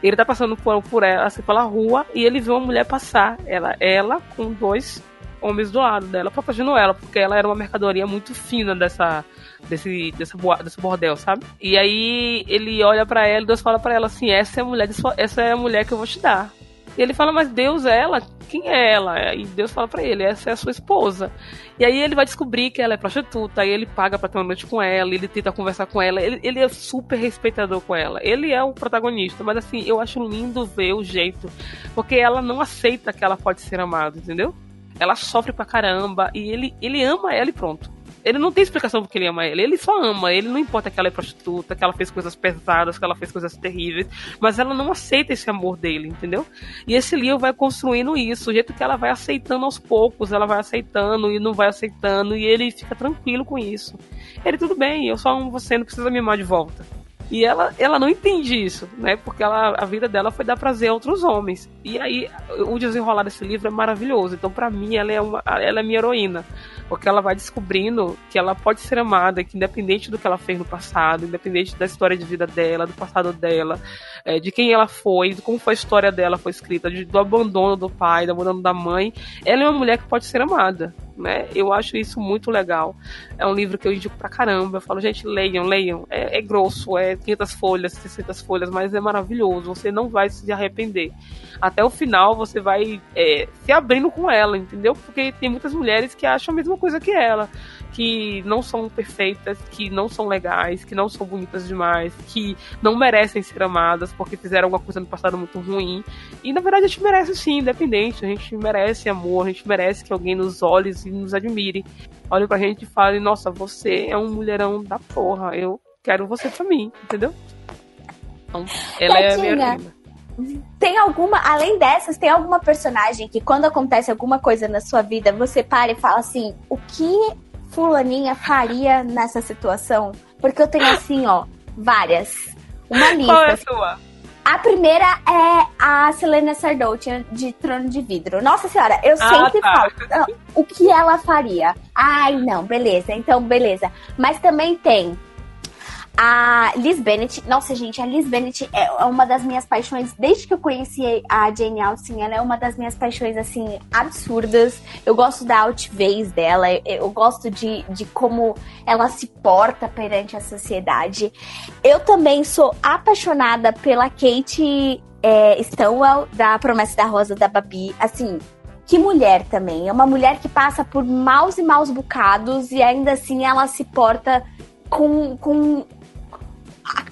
Ele tá passando por, por ela, assim, pela rua e ele vê uma mulher passar. Ela, ela com dois homens do lado dela, protegendo ela, porque ela era uma mercadoria muito fina dessa, desse, desse, desse bordel, sabe? E aí ele olha para ela e Deus fala para ela assim: essa é a mulher, essa é a mulher que eu vou te dar. E ele fala, mas Deus é ela? Quem é ela? E Deus fala para ele, essa é a sua esposa. E aí ele vai descobrir que ela é prostituta, aí ele paga pra ter uma noite com ela, ele tenta conversar com ela, ele, ele é super respeitador com ela. Ele é o protagonista, mas assim, eu acho lindo ver o jeito, porque ela não aceita que ela pode ser amada, entendeu? Ela sofre pra caramba e ele, ele ama ela e pronto. Ele não tem explicação porque ele ama ela. Ele só ama. Ele não importa que ela é prostituta, que ela fez coisas pesadas, que ela fez coisas terríveis. Mas ela não aceita esse amor dele, entendeu? E esse livro vai construindo isso. O jeito que ela vai aceitando aos poucos. Ela vai aceitando e não vai aceitando. E ele fica tranquilo com isso. Ele, tudo bem, eu só amo você, não precisa me amar de volta. E ela, ela não entende isso, né? Porque ela, a vida dela foi dar prazer a outros homens. E aí, o desenrolar desse livro é maravilhoso. Então, para mim, ela é, uma, ela é minha heroína. Porque ela vai descobrindo que ela pode ser amada, que independente do que ela fez no passado, independente da história de vida dela, do passado dela, é, de quem ela foi, de como foi a história dela foi escrita, de, do abandono do pai, do abandono da mãe, ela é uma mulher que pode ser amada né? Eu acho isso muito legal. É um livro que eu indico pra caramba. Eu falo, gente, leiam, leiam. É, é grosso, é 500 folhas, 600 folhas, mas é maravilhoso. Você não vai se arrepender. Até o final você vai é, se abrindo com ela, entendeu? Porque tem muitas mulheres que acham a mesma coisa que ela que não são perfeitas, que não são legais, que não são bonitas demais, que não merecem ser amadas porque fizeram alguma coisa no passado muito ruim. E na verdade a gente merece sim, independente. A gente merece amor, a gente merece que alguém nos olhe e nos admire. Olhe pra gente e fale: Nossa, você é um mulherão da porra, eu quero você pra mim, entendeu? Então, ela é a minha tem alguma, além dessas, tem alguma personagem que quando acontece alguma coisa na sua vida, você para e fala assim: o que fulaninha faria nessa situação? Porque eu tenho assim, ó, várias. Uma lista. Qual é a sua? A primeira é a Selena Sardoutian de Trono de Vidro. Nossa senhora, eu ah, sempre tá. falo ah, o que ela faria. Ai, não, beleza, então beleza. Mas também tem a Liz Bennett, nossa gente, a Liz Bennett é uma das minhas paixões, desde que eu conheci a Jane Austen, ela é uma das minhas paixões, assim, absurdas. Eu gosto da altivez dela, eu gosto de, de como ela se porta perante a sociedade. Eu também sou apaixonada pela Kate é, Stonewall, da Promessa da Rosa da Babi, assim... Que mulher também. É uma mulher que passa por maus e maus bocados e ainda assim ela se porta com, com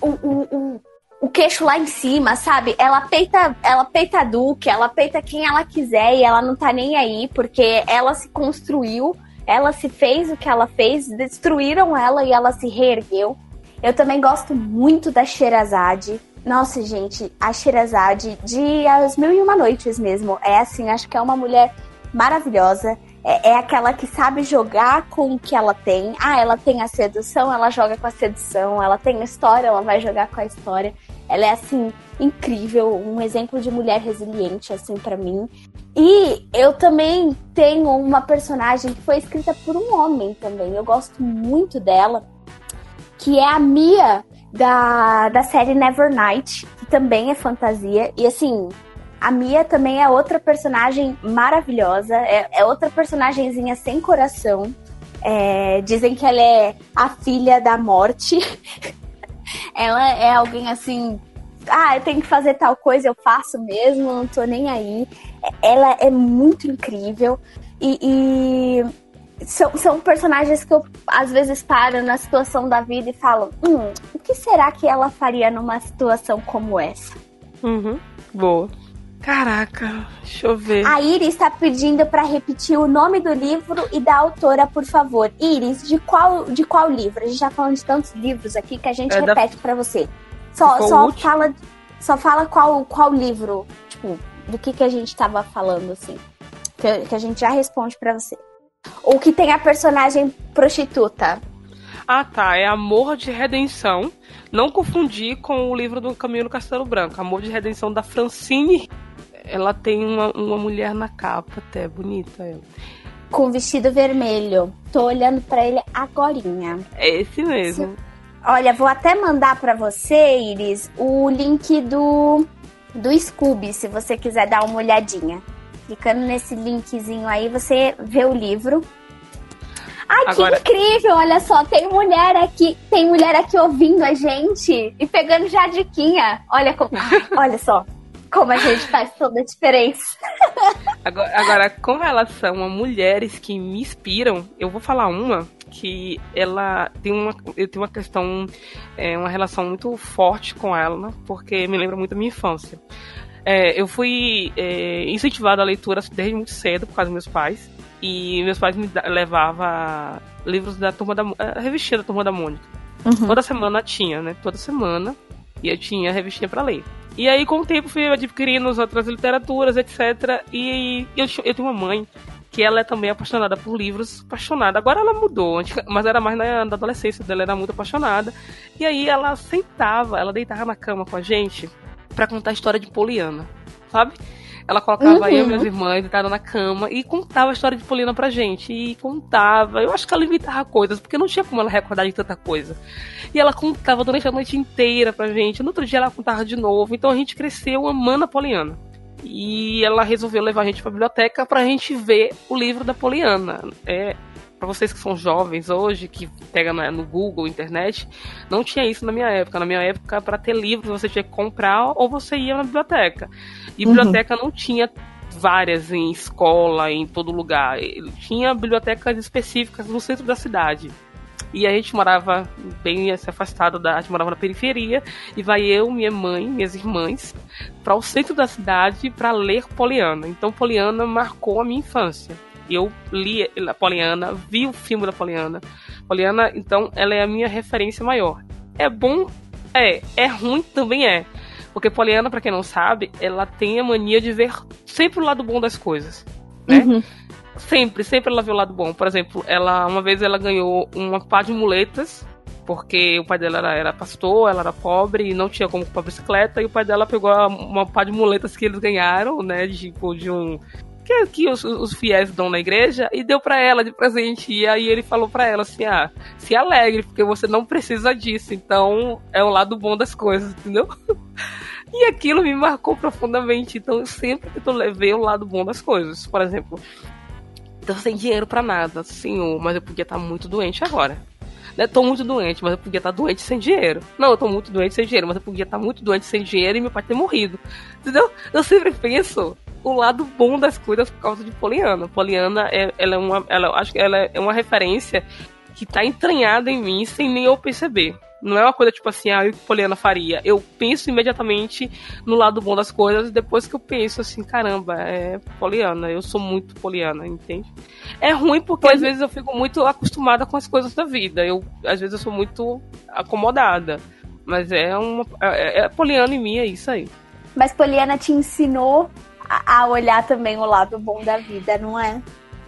o, o, o, queixo lá em cima, sabe? Ela peita, ela peita a Duque, ela peita quem ela quiser e ela não tá nem aí, porque ela se construiu, ela se fez o que ela fez, destruíram ela e ela se reergueu. Eu também gosto muito da Sherazade. Nossa, gente, a Sherazade de As Mil e Uma Noites mesmo. É assim, acho que é uma mulher maravilhosa é, é, aquela que sabe jogar com o que ela tem. Ah, ela tem a sedução, ela joga com a sedução. Ela tem a história, ela vai jogar com a história. Ela é assim incrível, um exemplo de mulher resiliente assim para mim. E eu também tenho uma personagem que foi escrita por um homem também. Eu gosto muito dela, que é a Mia da, da série Nevernight, que também é fantasia. E assim, a Mia também é outra personagem maravilhosa, é, é outra personagemzinha sem coração. É, dizem que ela é a filha da morte. ela é alguém assim ah, eu tenho que fazer tal coisa, eu faço mesmo, não tô nem aí. Ela é muito incrível e, e são, são personagens que eu às vezes paro na situação da vida e falo: hum, o que será que ela faria numa situação como essa? Uhum, boa. Caraca, deixa eu ver. A Iris está pedindo para repetir o nome do livro e da autora, por favor. Iris, de qual, de qual livro? A gente já tá falando de tantos livros aqui que a gente é repete da... para você. Só, só fala, só fala qual, qual livro, tipo, do que, que a gente tava falando, assim. Que, que a gente já responde para você. Ou que tem a personagem prostituta. Ah, tá. É Amor de Redenção. Não confundir com o livro do Caminho no Castelo Branco. Amor de Redenção da Francine ela tem uma, uma mulher na capa, até bonita ela. Com vestido vermelho. Tô olhando para ele agorinha. É esse mesmo. Olha, vou até mandar para você, Iris, o link do do Scooby, se você quiser dar uma olhadinha. Clicando nesse linkzinho aí, você vê o livro. Ai, Agora... que incrível! Olha só, tem mulher aqui, tem mulher aqui ouvindo a gente e pegando já diquinha. Olha como, olha só como a gente faz toda a diferença. Agora, agora, com relação a mulheres que me inspiram, eu vou falar uma que ela tem uma, eu tenho uma questão, é, uma relação muito forte com ela, porque me lembra muito da minha infância. É, eu fui é, incentivada a leitura desde muito cedo por causa dos meus pais. E meus pais me levavam livros da turma da. A revistinha da turma da Mônica. Uhum. Toda semana tinha, né? Toda semana. E eu tinha a revistinha para ler. E aí, com o tempo, fui adquirindo outras literaturas, etc. E eu, eu tenho uma mãe que ela é também apaixonada por livros, apaixonada. Agora ela mudou, mas era mais na, na adolescência dela, era muito apaixonada. E aí ela sentava, ela deitava na cama com a gente para contar a história de Poliana, sabe? Ela colocava uhum. eu e minhas irmãs deitada na cama e contava a história de Poliana pra gente. E contava. Eu acho que ela imitava coisas, porque não tinha como ela recordar de tanta coisa. E ela contava durante a noite inteira pra gente. No outro dia ela contava de novo. Então a gente cresceu amando a Poliana. E ela resolveu levar a gente pra biblioteca pra gente ver o livro da Poliana. É, para vocês que são jovens hoje, que pega no Google, internet, não tinha isso na minha época. Na minha época, para ter livros, você tinha que comprar ou você ia na biblioteca. E uhum. biblioteca não tinha várias em escola, em todo lugar. Tinha bibliotecas específicas no centro da cidade. E a gente morava bem afastado da. A gente morava na periferia. E vai eu, minha mãe, minhas irmãs, para o centro da cidade para ler Poliana. Então, Poliana marcou a minha infância. Eu li a Poliana, vi o filme da Poliana. Poliana, então, ela é a minha referência maior. É bom? É. É ruim? Também é. Porque Poliana, para quem não sabe, ela tem a mania de ver sempre o lado bom das coisas. Né? Uhum. Sempre, sempre ela vê o lado bom. Por exemplo, ela uma vez ela ganhou uma pá de muletas porque o pai dela era, era, pastor, ela era pobre e não tinha como comprar bicicleta, e o pai dela pegou uma pá de muletas que eles ganharam, né, tipo, de um que, que os, os, fiéis dão na igreja e deu para ela de presente. E aí ele falou para ela assim: ah, se alegre, porque você não precisa disso. Então é o lado bom das coisas, entendeu? E aquilo me marcou profundamente. Então eu sempre tento levar o lado bom das coisas. Por exemplo, tô sem dinheiro para nada, senhor, mas eu podia estar muito doente agora. Né? Tô muito doente, mas eu podia estar doente sem dinheiro. Não, eu tô muito doente sem dinheiro, mas eu podia estar muito doente sem dinheiro e meu pai ter morrido. Entendeu? Eu sempre penso o lado bom das coisas por causa de Poliana. Poliana é, ela é uma, ela, acho que ela é uma referência que tá entranhada em mim sem nem eu perceber. Não é uma coisa tipo assim, ah, o que Poliana faria. Eu penso imediatamente no lado bom das coisas, depois que eu penso assim, caramba, é Poliana, eu sou muito Poliana, entende? É ruim porque às vezes eu fico muito acostumada com as coisas da vida. Eu, às vezes eu sou muito acomodada. Mas é uma. É, é Poliana em mim, é isso aí. Mas Poliana te ensinou a, olhar também o lado bom da vida, não é?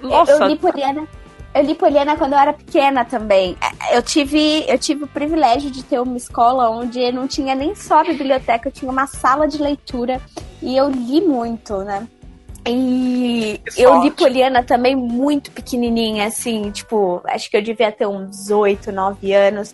Nossa. Eu, eu li Poliana. Eu li Poliana quando eu era pequena também. É, eu tive, eu tive o privilégio de ter uma escola onde não tinha nem só biblioteca, eu tinha uma sala de leitura e eu li muito, né? E eu li Poliana também muito pequenininha, assim, tipo, acho que eu devia ter uns 8, 9 anos.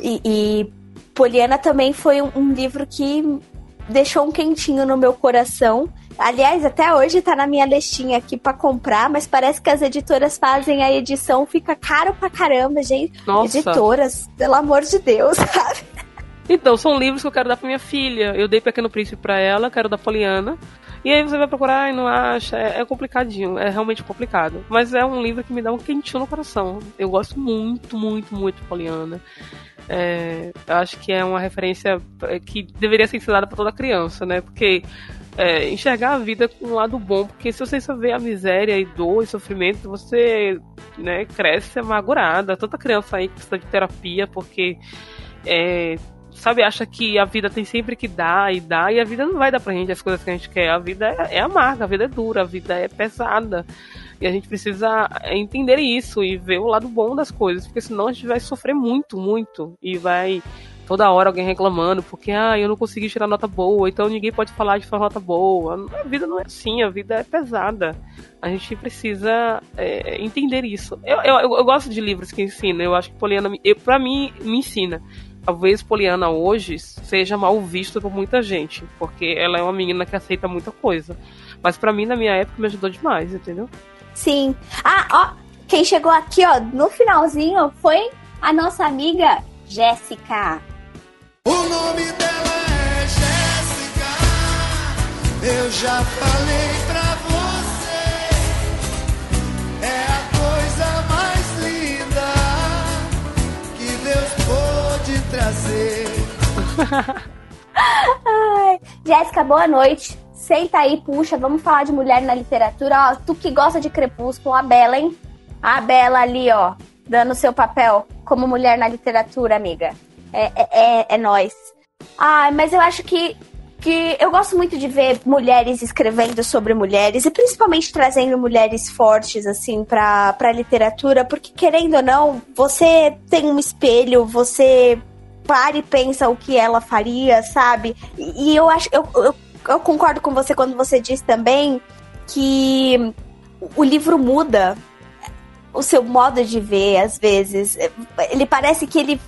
E, e Poliana também foi um, um livro que deixou um quentinho no meu coração. Aliás, até hoje tá na minha listinha aqui para comprar, mas parece que as editoras fazem a edição, fica caro pra caramba, gente. Nossa. Editoras, pelo amor de Deus, sabe? Então, são livros que eu quero dar pra minha filha. Eu dei Pequeno Príncipe pra ela, quero dar Poliana. E aí você vai procurar e não acha. É, é, complicadinho, é realmente complicado. Mas é um livro que me dá um quentinho no coração. Eu gosto muito, muito, muito de Poliana. É, eu acho que é uma referência é, que deveria ser ensinada para toda criança, né? Porque é, enxergar a vida com um lado bom, porque se você só vê a miséria e dor e sofrimento, você né, cresce amargurada. Tanta criança aí precisa de terapia porque é, sabe, acha que a vida tem sempre que dar e dar, e a vida não vai dar pra gente as coisas que a gente quer. A vida é, é amarga, a vida é dura, a vida é pesada. E a gente precisa entender isso e ver o lado bom das coisas, porque senão a gente vai sofrer muito, muito. E vai toda hora alguém reclamando, porque ah, eu não consegui tirar nota boa, então ninguém pode falar de nota boa. A vida não é assim, a vida é pesada. A gente precisa é, entender isso. Eu, eu, eu, gosto de livros que ensinam, eu acho que Poliana, pra mim, me ensina talvez Poliana hoje seja mal vista por muita gente, porque ela é uma menina que aceita muita coisa. Mas para mim, na minha época, me ajudou demais, entendeu? Sim. Ah, ó, quem chegou aqui, ó, no finalzinho foi a nossa amiga Jéssica. O nome dela é Jéssica. Eu já falei pra você. É a coisa mais linda que Deus pôde trazer. Jéssica, boa noite. Senta aí, puxa, vamos falar de mulher na literatura. Ó, tu que gosta de Crepúsculo, a Bela, hein? A Bela ali, ó, dando seu papel como mulher na literatura, amiga. É, é, é, é nós. Ah, mas eu acho que, que eu gosto muito de ver mulheres escrevendo sobre mulheres e principalmente trazendo mulheres fortes, assim, pra, pra literatura, porque querendo ou não, você tem um espelho, você para e pensa o que ela faria, sabe? E, e eu acho. Eu, eu eu concordo com você quando você diz também que o livro muda o seu modo de ver, às vezes. Ele parece que ele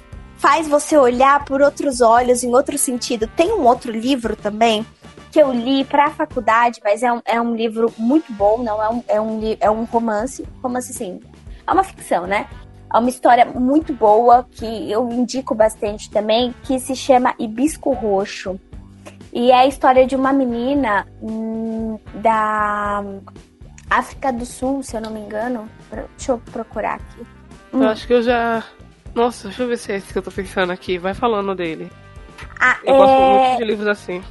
faz você olhar por outros olhos, em outro sentido. Tem um outro livro também que eu li para a faculdade, mas é um, é um livro muito bom, não é um, é um, é um romance, romance sim, é uma ficção, né? É uma história muito boa que eu indico bastante também, que se chama Hibisco Roxo. E é a história de uma menina hum, da África do Sul, se eu não me engano. Deixa eu procurar aqui. Hum. Eu acho que eu já. Nossa, deixa eu ver se é esse que eu tô pensando aqui. Vai falando dele. Ah, eu é... gosto muito de livros assim.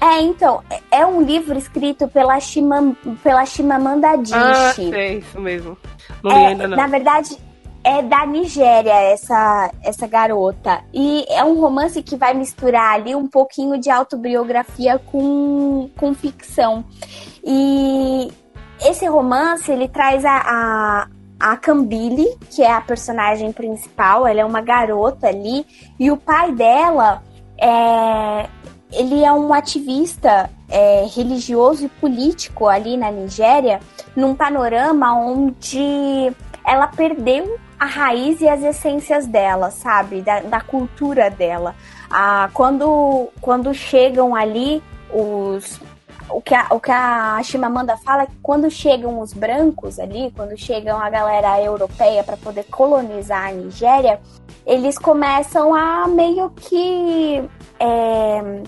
É, então, é um livro escrito pela, Shima, pela Chimamanda Adichie. Ah, sei, isso mesmo. Não li é, ainda não. Na verdade, é da Nigéria essa essa garota e é um romance que vai misturar ali um pouquinho de autobiografia com, com ficção e esse romance ele traz a, a a Cambile, que é a personagem principal, ela é uma garota ali, e o pai dela é, ele é um ativista é, religioso e político ali na Nigéria, num panorama onde ela perdeu a raiz e as essências dela, sabe? Da, da cultura dela. Ah, quando, quando chegam ali os. O que, a, o que a Chimamanda fala é que quando chegam os brancos ali, quando chegam a galera europeia para poder colonizar a Nigéria, eles começam a meio que. É,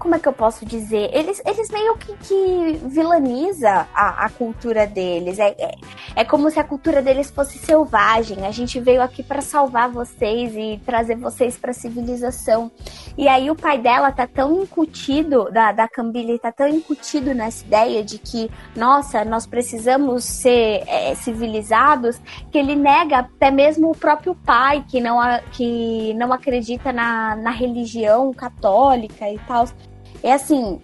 como é que eu posso dizer? Eles, eles meio que, que vilaniza a, a cultura deles. É, é, é, como se a cultura deles fosse selvagem. A gente veio aqui para salvar vocês e trazer vocês para civilização. E aí o pai dela tá tão incutido, da, da Cambile, tá tão incutido nessa ideia de que, nossa, nós precisamos ser é, civilizados, que ele nega até mesmo o próprio pai, que não, que não acredita na, na religião católica e tal. É assim,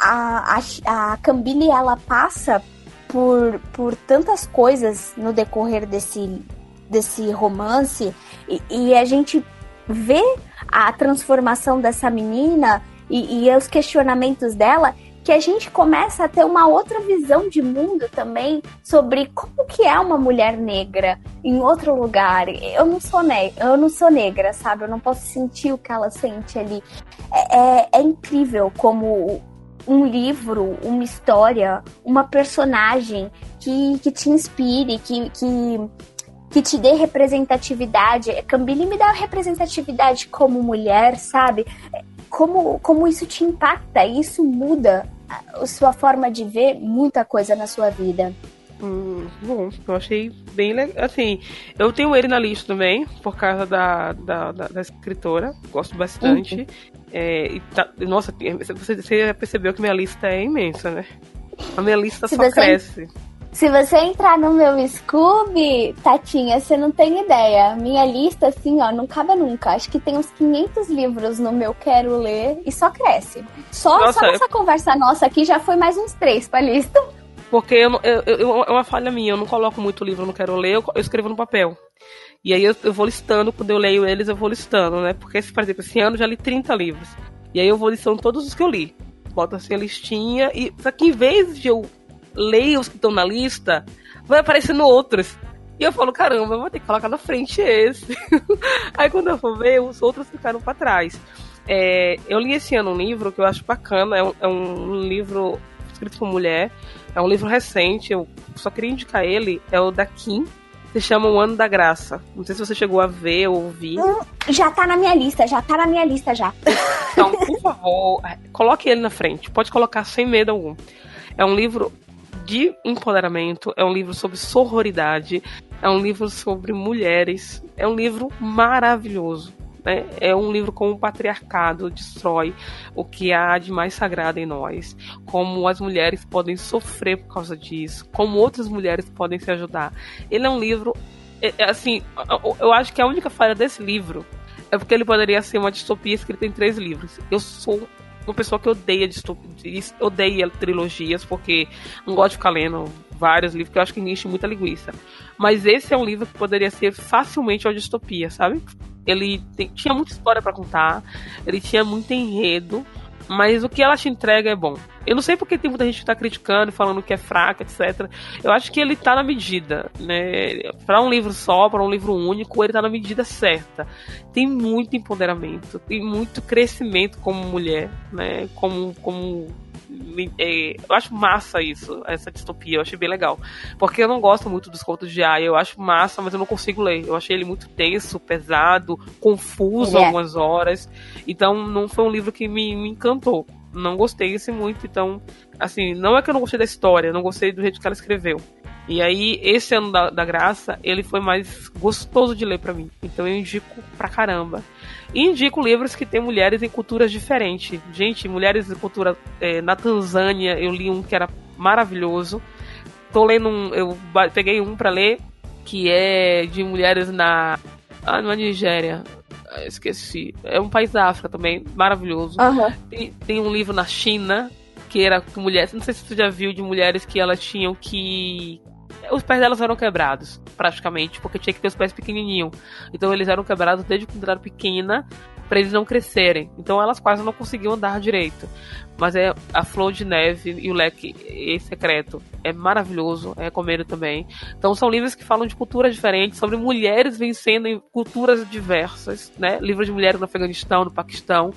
a, a, a Cambile, ela passa por, por tantas coisas no decorrer desse, desse romance e, e a gente vê a transformação dessa menina e, e, os questionamentos dela que a gente começa a ter uma outra visão de mundo também sobre como que é uma mulher negra em outro lugar. Eu não sou negra, eu não sou negra, sabe? Eu não posso sentir o que ela sente ali. É, é, é incrível como um livro, uma história, uma personagem que, que te inspire, que, que que te dê representatividade. Cambile me dá representatividade como mulher, sabe? Como, como isso te impacta, isso muda a sua forma de ver muita coisa na sua vida. Hum, bom, eu achei bem legal. Assim, eu tenho ele na lista também, por causa da, da, da, da escritora. Gosto bastante. Uhum. É, tá, nossa, você, você percebeu que minha lista é imensa, né? A minha lista Se só cresce. Se você entrar no meu Scooby, Tatinha, você não tem ideia. Minha lista, assim, ó, não cabe nunca. Acho que tem uns 500 livros no meu Quero Ler e só cresce. Só, nossa, só nessa eu... conversa nossa aqui já foi mais uns três pra lista. Porque eu, eu, eu, é uma falha minha, eu não coloco muito livro no Quero Ler, eu, eu escrevo no papel. E aí eu, eu, vou listando, quando eu leio eles, eu vou listando, né? Porque, por exemplo, esse ano eu já li 30 livros. E aí eu vou listando todos os que eu li. Boto assim a listinha e. Só que em vez de eu ler os que estão na lista, vai aparecendo outros. E eu falo, caramba, eu vou ter que colocar na frente esse. aí quando eu for ver, os outros ficaram para trás. É, eu li esse ano um livro que eu acho bacana, é um, é um livro escrito por mulher. É um livro recente, eu só queria indicar ele, é o da Kim, se chama O Ano da Graça. Não sei se você chegou a ver ou ouvir. Hum, já tá na minha lista, já tá na minha lista já. Então, por favor, coloque ele na frente. Pode colocar sem medo algum. É um livro de empoderamento, é um livro sobre sororidade, é um livro sobre mulheres, é um livro maravilhoso. Né? É um livro como o patriarcado destrói o que há de mais sagrado em nós, como as mulheres podem sofrer por causa disso, como outras mulheres podem se ajudar. Ele é um livro, é, é, assim, eu acho que a única falha desse livro é porque ele poderia ser uma distopia escrita em três livros. Eu sou uma pessoa que odeia distopias, odeia trilogias, porque não gosto de ficar lendo vários livros, que eu acho que enche muita linguiça. Mas esse é um livro que poderia ser facilmente uma distopia, sabe? Ele tem, tinha muita história para contar, ele tinha muito enredo, mas o que ela te entrega é bom. Eu não sei porque tem muita gente que tá criticando, falando que é fraca, etc. Eu acho que ele tá na medida, né? Para um livro só, para um livro único, ele tá na medida certa. Tem muito empoderamento, tem muito crescimento como mulher, né? Como, como é, eu acho massa isso, essa distopia, eu achei bem legal. Porque eu não gosto muito dos contos de Aya, eu acho massa, mas eu não consigo ler. Eu achei ele muito tenso, pesado, confuso é. algumas horas. Então não foi um livro que me, me encantou. Não gostei assim muito, então, assim, não é que eu não gostei da história, não gostei do jeito que ela escreveu. E aí, esse ano da, da graça, ele foi mais gostoso de ler para mim. Então eu indico pra caramba. E indico livros que tem mulheres em culturas diferentes. Gente, mulheres em cultura. É, na Tanzânia, eu li um que era maravilhoso. Tô lendo um. Eu peguei um para ler que é de mulheres na. Ah, na Nigéria. Ah, esqueci. É um país da África também, maravilhoso. Uhum. Tem, tem um livro na China que era mulheres. Não sei se você já viu de mulheres que elas tinham que os pés delas eram quebrados, praticamente, porque tinha que ter os pés pequenininhos. Então eles eram quebrados desde quando era pequena, para eles não crescerem. Então elas quase não conseguiam andar direito. Mas é a Flor de Neve e o Leque e Secreto é maravilhoso, é recomendo também. Então são livros que falam de culturas diferentes, sobre mulheres vencendo em culturas diversas, né? Livros de mulheres no Afeganistão, no Paquistão.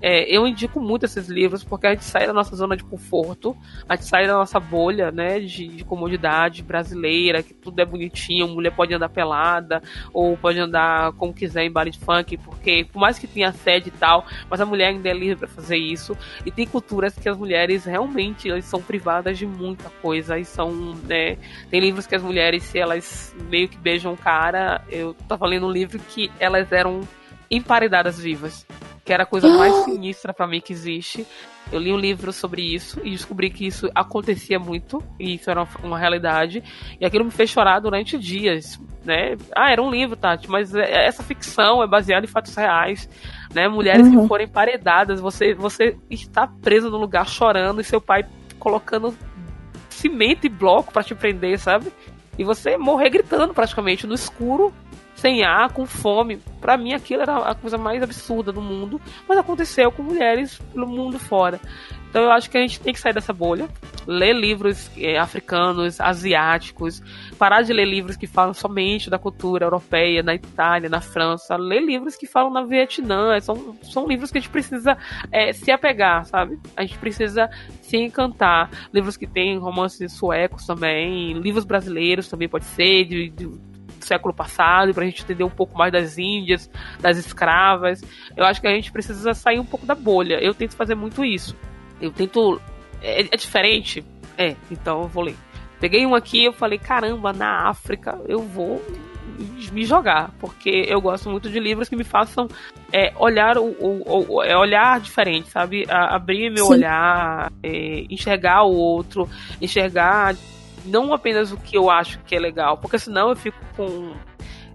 É, eu indico muito esses livros porque a gente sai da nossa zona de conforto, a gente sai da nossa bolha, né, de, de comodidade brasileira, que tudo é bonitinho, mulher pode andar pelada ou pode andar como quiser em baile de funk, porque por mais que tenha sede e tal, mas a mulher ainda é livre para fazer isso. E tem culturas que as mulheres realmente elas são privadas de muita coisa e são, né, tem livros que as mulheres se elas meio que beijam o cara, eu tava lendo um livro que elas eram emparedadas vivas que era a coisa mais sinistra para mim que existe. Eu li um livro sobre isso e descobri que isso acontecia muito, e isso era uma, uma realidade, e aquilo me fez chorar durante dias, né? Ah, era um livro, Tati, mas é, essa ficção é baseada em fatos reais, né? Mulheres uhum. que forem paredadas, você, você está preso no lugar chorando e seu pai colocando cimento e bloco para te prender, sabe? E você morrer gritando praticamente no escuro sem ar, com fome. Para mim aquilo era a coisa mais absurda do mundo, mas aconteceu com mulheres pelo mundo fora. Então eu acho que a gente tem que sair dessa bolha, ler livros é, africanos, asiáticos, parar de ler livros que falam somente da cultura europeia, na Itália, na França, ler livros que falam na Vietnã. São, são livros que a gente precisa é, se apegar, sabe? A gente precisa se encantar. Livros que têm romances suecos também, livros brasileiros também pode ser, de, de século passado, para a gente entender um pouco mais das Índias, das escravas. Eu acho que a gente precisa sair um pouco da bolha. Eu tento fazer muito isso. Eu tento. É, é diferente? É, então eu vou ler. Peguei um aqui eu falei, caramba, na África eu vou me jogar, porque eu gosto muito de livros que me façam é, olhar o, o, o é, olhar diferente, sabe? A, abrir meu Sim. olhar, é, enxergar o outro, enxergar não apenas o que eu acho que é legal, porque senão eu fico com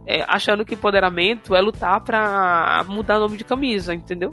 é, achando que empoderamento é lutar para mudar o nome de camisa, entendeu?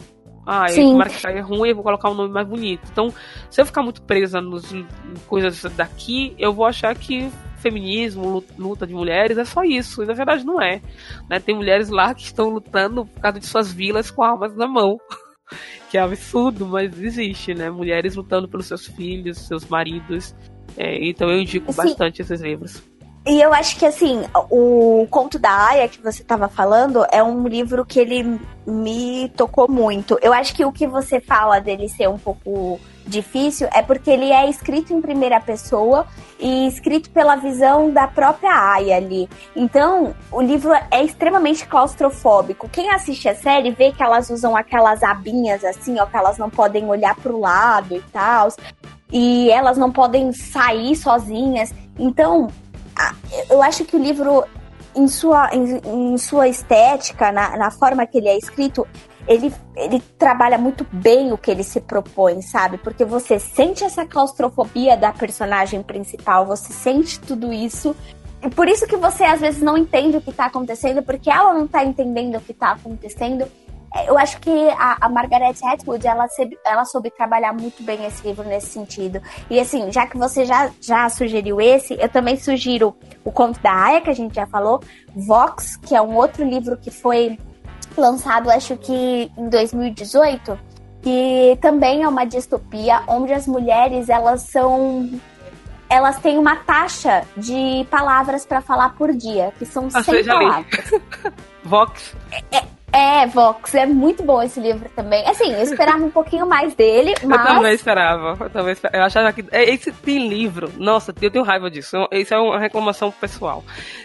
Ah, Sim. tomara que caia ruim, eu vou colocar um nome mais bonito. Então, se eu ficar muito presa nos em coisas daqui, eu vou achar que feminismo, luta de mulheres, é só isso. E na verdade não é. Né? Tem mulheres lá que estão lutando por causa de suas vilas com armas na mão. que é absurdo, mas existe, né? Mulheres lutando pelos seus filhos, seus maridos. É, então eu indico Sim. bastante esses livros. E eu acho que, assim, o Conto da Aya que você estava falando é um livro que ele me tocou muito. Eu acho que o que você fala dele ser um pouco difícil é porque ele é escrito em primeira pessoa e escrito pela visão da própria Aya ali. Então, o livro é extremamente claustrofóbico. Quem assiste a série vê que elas usam aquelas abinhas assim, ó, que elas não podem olhar pro lado e tal. E elas não podem sair sozinhas. Então, eu acho que o livro, em sua, em, em sua estética, na, na forma que ele é escrito, ele, ele trabalha muito bem o que ele se propõe, sabe? Porque você sente essa claustrofobia da personagem principal, você sente tudo isso. E por isso que você às vezes não entende o que tá acontecendo, porque ela não tá entendendo o que tá acontecendo. É, eu acho que a, a Margaret Atwood, ela, ela soube trabalhar muito bem esse livro nesse sentido. E assim, já que você já, já sugeriu esse, eu também sugiro o Conto da Aya, que a gente já falou, Vox, que é um outro livro que foi lançado, acho que em 2018, que também é uma distopia, onde as mulheres, elas são elas têm uma taxa de palavras para falar por dia, que são 100 palavras. Vox. É, é, Vox, é muito bom esse livro também. Assim, eu esperava um pouquinho mais dele, mas. Eu também esperava. Eu também esperava. Eu achava que. É, esse tem livro. Nossa, eu tenho raiva disso. Isso é uma reclamação pessoal.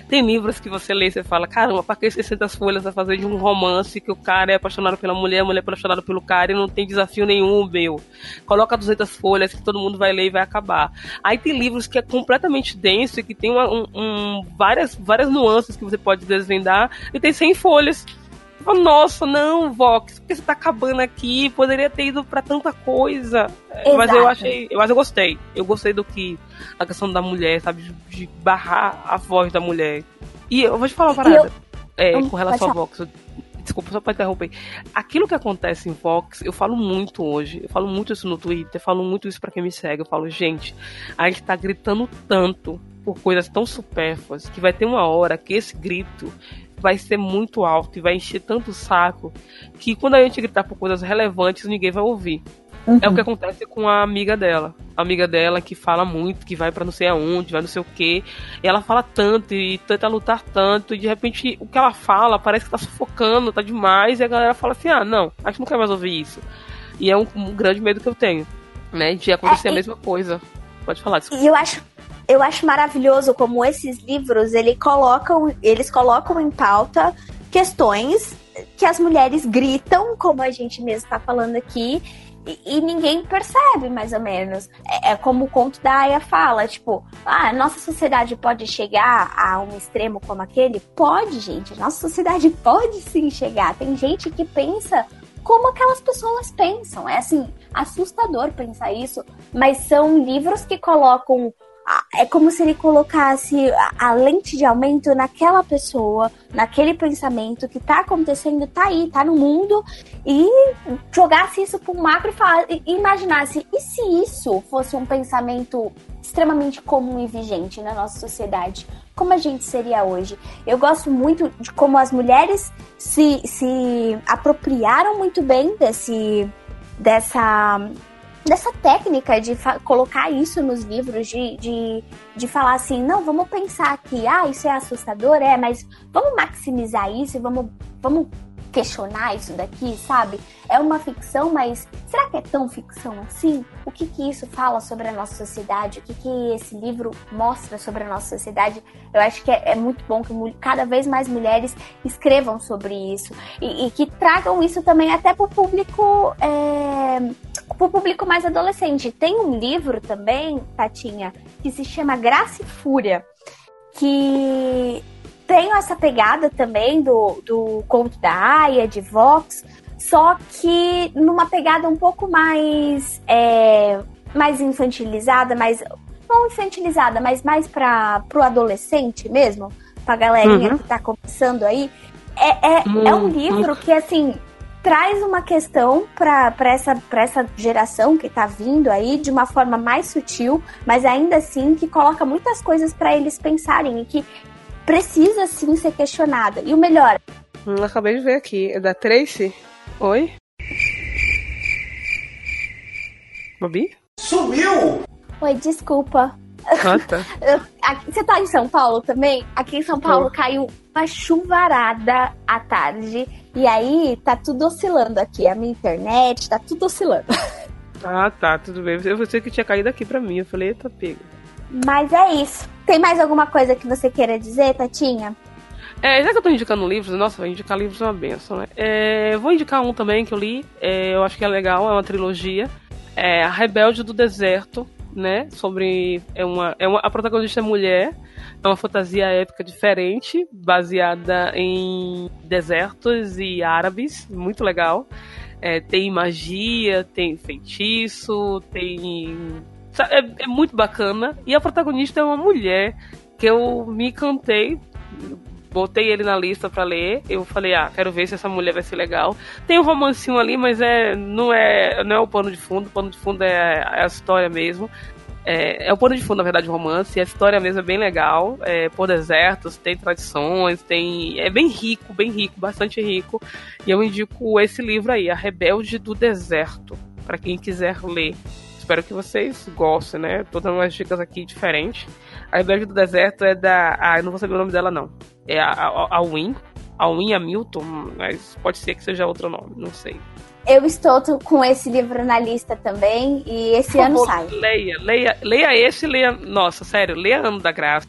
Tem livros que você lê e você fala: caramba, pra que 600 folhas a fazer de um romance que o cara é apaixonado pela mulher, a mulher é apaixonada pelo cara e não tem desafio nenhum, meu. Coloca 200 folhas que todo mundo vai ler e vai acabar. Aí tem livros que é completamente denso e que tem uma, um, um, várias, várias nuances que você pode desvendar e tem 100 folhas nossa, não, Vox, porque você tá acabando aqui? Poderia ter ido para tanta coisa. Exato. Mas eu achei. Mas eu gostei. Eu gostei do que. A questão da mulher, sabe? De, barrar a voz da mulher. E eu vou te falar uma parada. Eu... É, com relação a Vox. Desculpa só pra interromper. Aquilo que acontece em Vox, eu falo muito hoje. Eu falo muito isso no Twitter, falo muito isso para quem me segue. Eu falo, gente, a gente tá gritando tanto por coisas tão supérfluas que vai ter uma hora que esse grito vai ser muito alto e vai encher tanto o saco que quando a gente gritar por coisas relevantes, ninguém vai ouvir. Uhum. É o que acontece com a amiga dela. A amiga dela que fala muito, que vai para não sei aonde, vai não sei o que. Ela fala tanto e tenta lutar tanto, e de repente o que ela fala parece que tá sufocando, tá demais, e a galera fala assim: ah, não, acho que não quero mais ouvir isso. E é um, um grande medo que eu tenho, né? De acontecer é, a mesma coisa. Pode falar, desculpa. E eu acho eu acho maravilhoso como esses livros ele colocam, eles colocam em pauta questões que as mulheres gritam, como a gente mesmo está falando aqui, e, e, ninguém percebe, mais ou menos. É, é, como o conto da Aya fala, tipo, ah, nossa sociedade pode chegar a um extremo como aquele? Pode, gente. Nossa sociedade pode sim chegar. Tem gente que pensa como aquelas pessoas pensam. É assim, assustador pensar isso, mas são livros que colocam é como se ele colocasse a, lente de aumento naquela pessoa, naquele pensamento que tá acontecendo, tá aí, tá no mundo, e jogasse isso pro macro e, falar, e imaginasse, e se isso fosse um pensamento extremamente comum e vigente na nossa sociedade? Como a gente seria hoje? Eu gosto muito de como as mulheres se, se apropriaram muito bem desse, dessa dessa técnica de colocar isso nos livros, de, de, de falar assim, não, vamos pensar que, ah, isso é assustador, é, mas vamos maximizar isso vamos, vamos questionar isso daqui, sabe? É uma ficção, mas será que é tão ficção assim? O que que isso fala sobre a nossa sociedade? O que que esse livro mostra sobre a nossa sociedade? Eu acho que é, é muito bom que cada vez mais mulheres escrevam sobre isso e, e que tragam isso também até para o público, é, para o público mais adolescente. Tem um livro também, Tatinha, que se chama Graça e Fúria, que tem essa pegada também do, do conto da Aya, de Vox, só que numa pegada um pouco mais, é, mais infantilizada, mais. Não infantilizada, mas mais para o adolescente mesmo, pra galerinha uhum. que tá começando aí. É, é, uhum. é um livro que, assim, traz uma questão para essa, essa geração que está vindo aí de uma forma mais sutil, mas ainda assim que coloca muitas coisas para eles pensarem e que precisa sim ser questionada. E o melhor. Hum, acabei de ver aqui. É da Tracy? Oi? Bobi? Sumiu! Oi, desculpa. Ah, tá. Você tá em São Paulo também? Aqui em São Paulo caiu uma chuvarada à tarde. E aí tá tudo oscilando aqui. A minha internet tá tudo oscilando. Ah, tá, tudo bem. Eu pensei que tinha caído aqui pra mim. Eu falei, eita, pega. Mas é isso. Tem mais alguma coisa que você queira dizer, Tatinha? É, já que eu tô indicando livros, nossa, indicar livros é uma benção, né? É, vou indicar um também que eu li, é, eu acho que é legal, é uma trilogia. É A Rebelde do Deserto, né? Sobre. É uma, é uma, a protagonista é mulher, é uma fantasia épica diferente, baseada em desertos e árabes, muito legal. É, tem magia, tem feitiço, tem é, é muito bacana. E a protagonista é uma mulher que eu me encantei botei ele na lista para ler. Eu falei, ah, quero ver se essa mulher vai ser legal. Tem um romancinho ali, mas é não é não é o pano de fundo. O pano de fundo é, é a história mesmo. É, é, o pano de fundo, na verdade, do romance. E a história mesmo é bem legal. É, por desertos, tem tradições, tem. É bem rico, bem rico, bastante rico. E eu indico esse livro aí, A Rebelde do Deserto, para quem quiser ler. Espero que vocês gostem, né? Tô dando umas dicas aqui diferentes. A Rebelde do Deserto é da. Ah, eu não vou saber o nome dela, não. É a, a, a Win. A Win Hamilton, mas pode ser que seja outro nome, não sei. Eu estou com esse livro na lista também e esse Por ano favor, sai. Leia, leia, leia esse, leia. Nossa, sério, leia Ano da Graça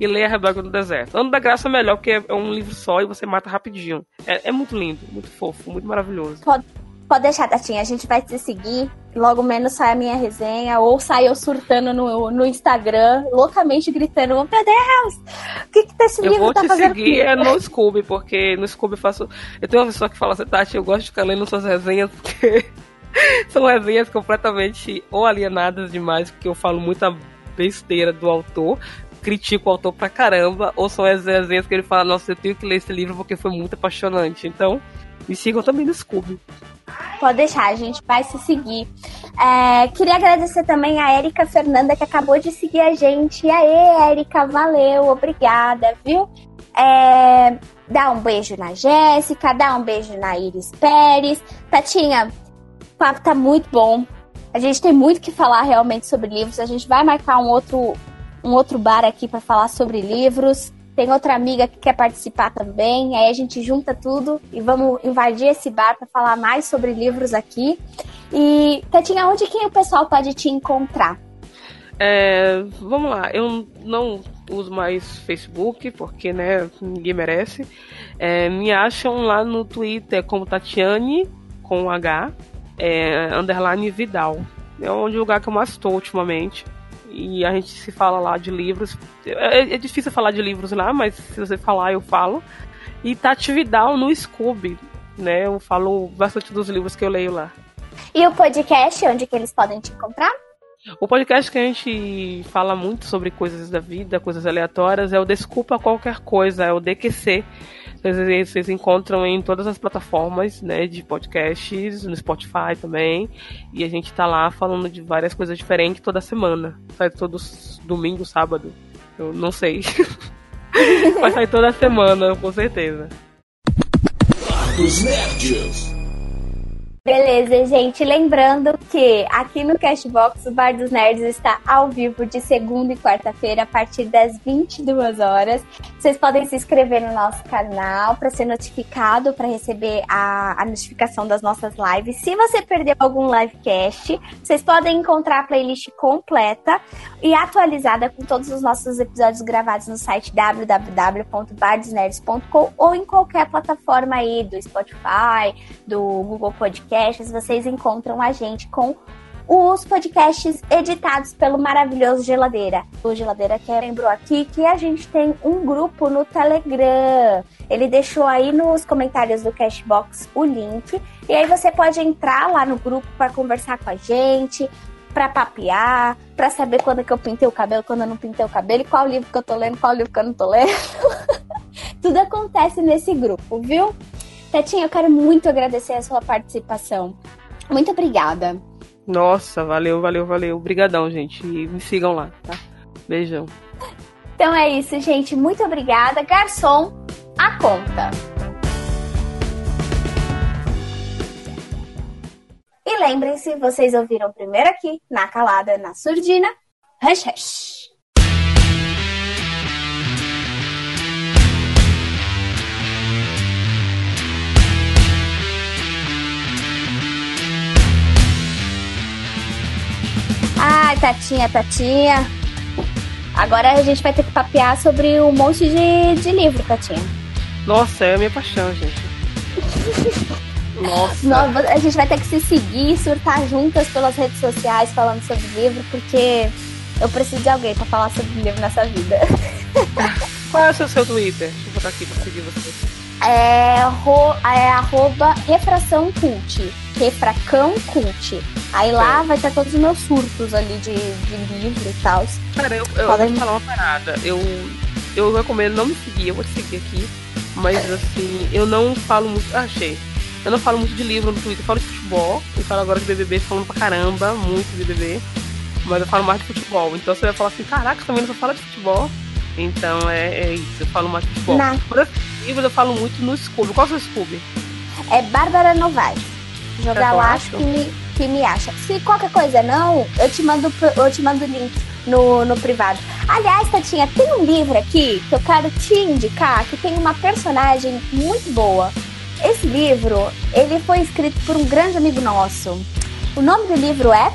e leia Rebelde do Deserto. Ano da Graça é melhor porque é um livro só e você mata rapidinho. É, é muito lindo, muito fofo, muito maravilhoso. Pode, Pode deixar, Tatinha, a gente vai te seguir. Logo menos sai a minha resenha, ou sai eu surtando no, no Instagram, loucamente gritando: Meu Deus, o que, que esse livro eu tá fazendo? Eu vou te seguir é no Scooby, porque no Scooby eu faço. Eu tenho uma pessoa que fala assim: Tati, eu gosto de ficar lendo suas resenhas, porque são resenhas completamente ou alienadas demais, porque eu falo muita besteira do autor, critico o autor pra caramba, ou são as resenhas que ele fala, nossa, eu tenho que ler esse livro porque foi muito apaixonante. Então, me sigam também no Scooby. Pode deixar, a gente vai se seguir. É, queria agradecer também a Érica Fernanda, que acabou de seguir a gente. E aí, Érica, valeu, obrigada, viu? É, dá um beijo na Jéssica, dá um beijo na Iris Pérez. Tatinha, o papo tá muito bom. A gente tem muito que falar realmente sobre livros. A gente vai marcar um outro, um outro bar aqui para falar sobre livros tem outra amiga que quer participar também. Aí a gente junta tudo e vamos invadir esse bar para falar mais sobre livros aqui. E, Tatinha, onde que o pessoal pode te encontrar? É, vamos lá, eu não uso mais Facebook, porque né, ninguém merece. É, me acham lá no Twitter como Tatiane, com H, é, underline Vidal. É o lugar que eu mais estou ultimamente e a gente se fala lá de livros. É, é, difícil falar de livros lá, mas se você falar, eu falo. E Tati Vidal no Scooby, né? Eu falo bastante dos livros que eu leio lá. E o podcast, onde que eles podem te encontrar? O podcast que a gente fala muito sobre coisas da vida, coisas aleatórias, é o Desculpa Qualquer Coisa, é o DQC. Vocês, vocês encontram em todas as plataformas né, de podcasts, no Spotify também. E a gente tá lá falando de várias coisas diferentes toda semana. Sai todos domingo, sábado. Eu não sei. Vai sair toda semana, com certeza. Dos. Beleza, gente. Lembrando que aqui no Cashbox o Bar dos Nerds está ao vivo de segunda e quarta-feira a partir das 22 horas. Vocês podem se inscrever no nosso canal para ser notificado, para receber a, a, notificação das nossas lives. Se você perdeu algum livecast, vocês podem encontrar a playlist completa e atualizada com todos os nossos episódios gravados no site www.bardosnerds.com ou em qualquer plataforma aí do Spotify, do Google Podcast podcasts, vocês encontram a gente com os podcasts editados pelo maravilhoso Geladeira. O Geladeira que lembrou aqui que a gente tem um grupo no Telegram. Ele deixou aí nos comentários do Cashbox o link. E aí você pode entrar lá no grupo para conversar com a gente, para papear, para saber quando que eu pintei o cabelo, quando eu não pintei o cabelo, qual livro que eu tô lendo, qual livro que eu não tô lendo. Tudo acontece nesse grupo, viu? Tetinha, eu quero muito agradecer a sua participação. Muito obrigada. Nossa, valeu, valeu, valeu. Obrigadão, gente. E me sigam lá, tá? Beijão. Então é isso, gente. Muito obrigada. Garçom, a conta. E lembrem-se, vocês ouviram primeiro aqui, na calada, na surdina. Hush, hush. Ai, Tatinha, Tatinha. Agora a gente vai ter que papear sobre um monte de, de livro, Tatinha. Nossa, é a minha paixão, gente. Nossa. A gente vai ter que se seguir, surtar juntas pelas redes sociais falando sobre livro, porque eu preciso de alguém para falar sobre livro nessa vida. Qual é o seu, seu Twitter? Deixa eu botar aqui pra seguir você. É, ro, é arroba refração cult. Refracão cult. Aí lá vai estar todos os meus surtos ali de, de livro e tal. Cara, eu, eu Podem... vou falar uma parada. Eu, eu recomendo não me seguir, eu vou te seguir aqui. Mas assim, eu não falo muito. Ah, achei. Eu não falo muito de livro no Twitter, eu falo de futebol. Eu falo agora de BBB, falando pra caramba, muito de BBB. Mas eu falo mais de futebol. Então você vai falar assim: caraca, também não só fala de futebol. Então é, é, isso, eu falo mais de futebol. Por livros eu falo muito no Scooby. Qual é o seu Scooby? É Bárbara Novaes. Jogar lá, acho que me que me acha. Se qualquer coisa não, eu te mando eu te mando o link no, no privado. Aliás, Tatinha, tem um livro aqui que eu quero te indicar que tem uma personagem muito boa. Esse livro, ele foi escrito por um grande amigo nosso. O nome do livro é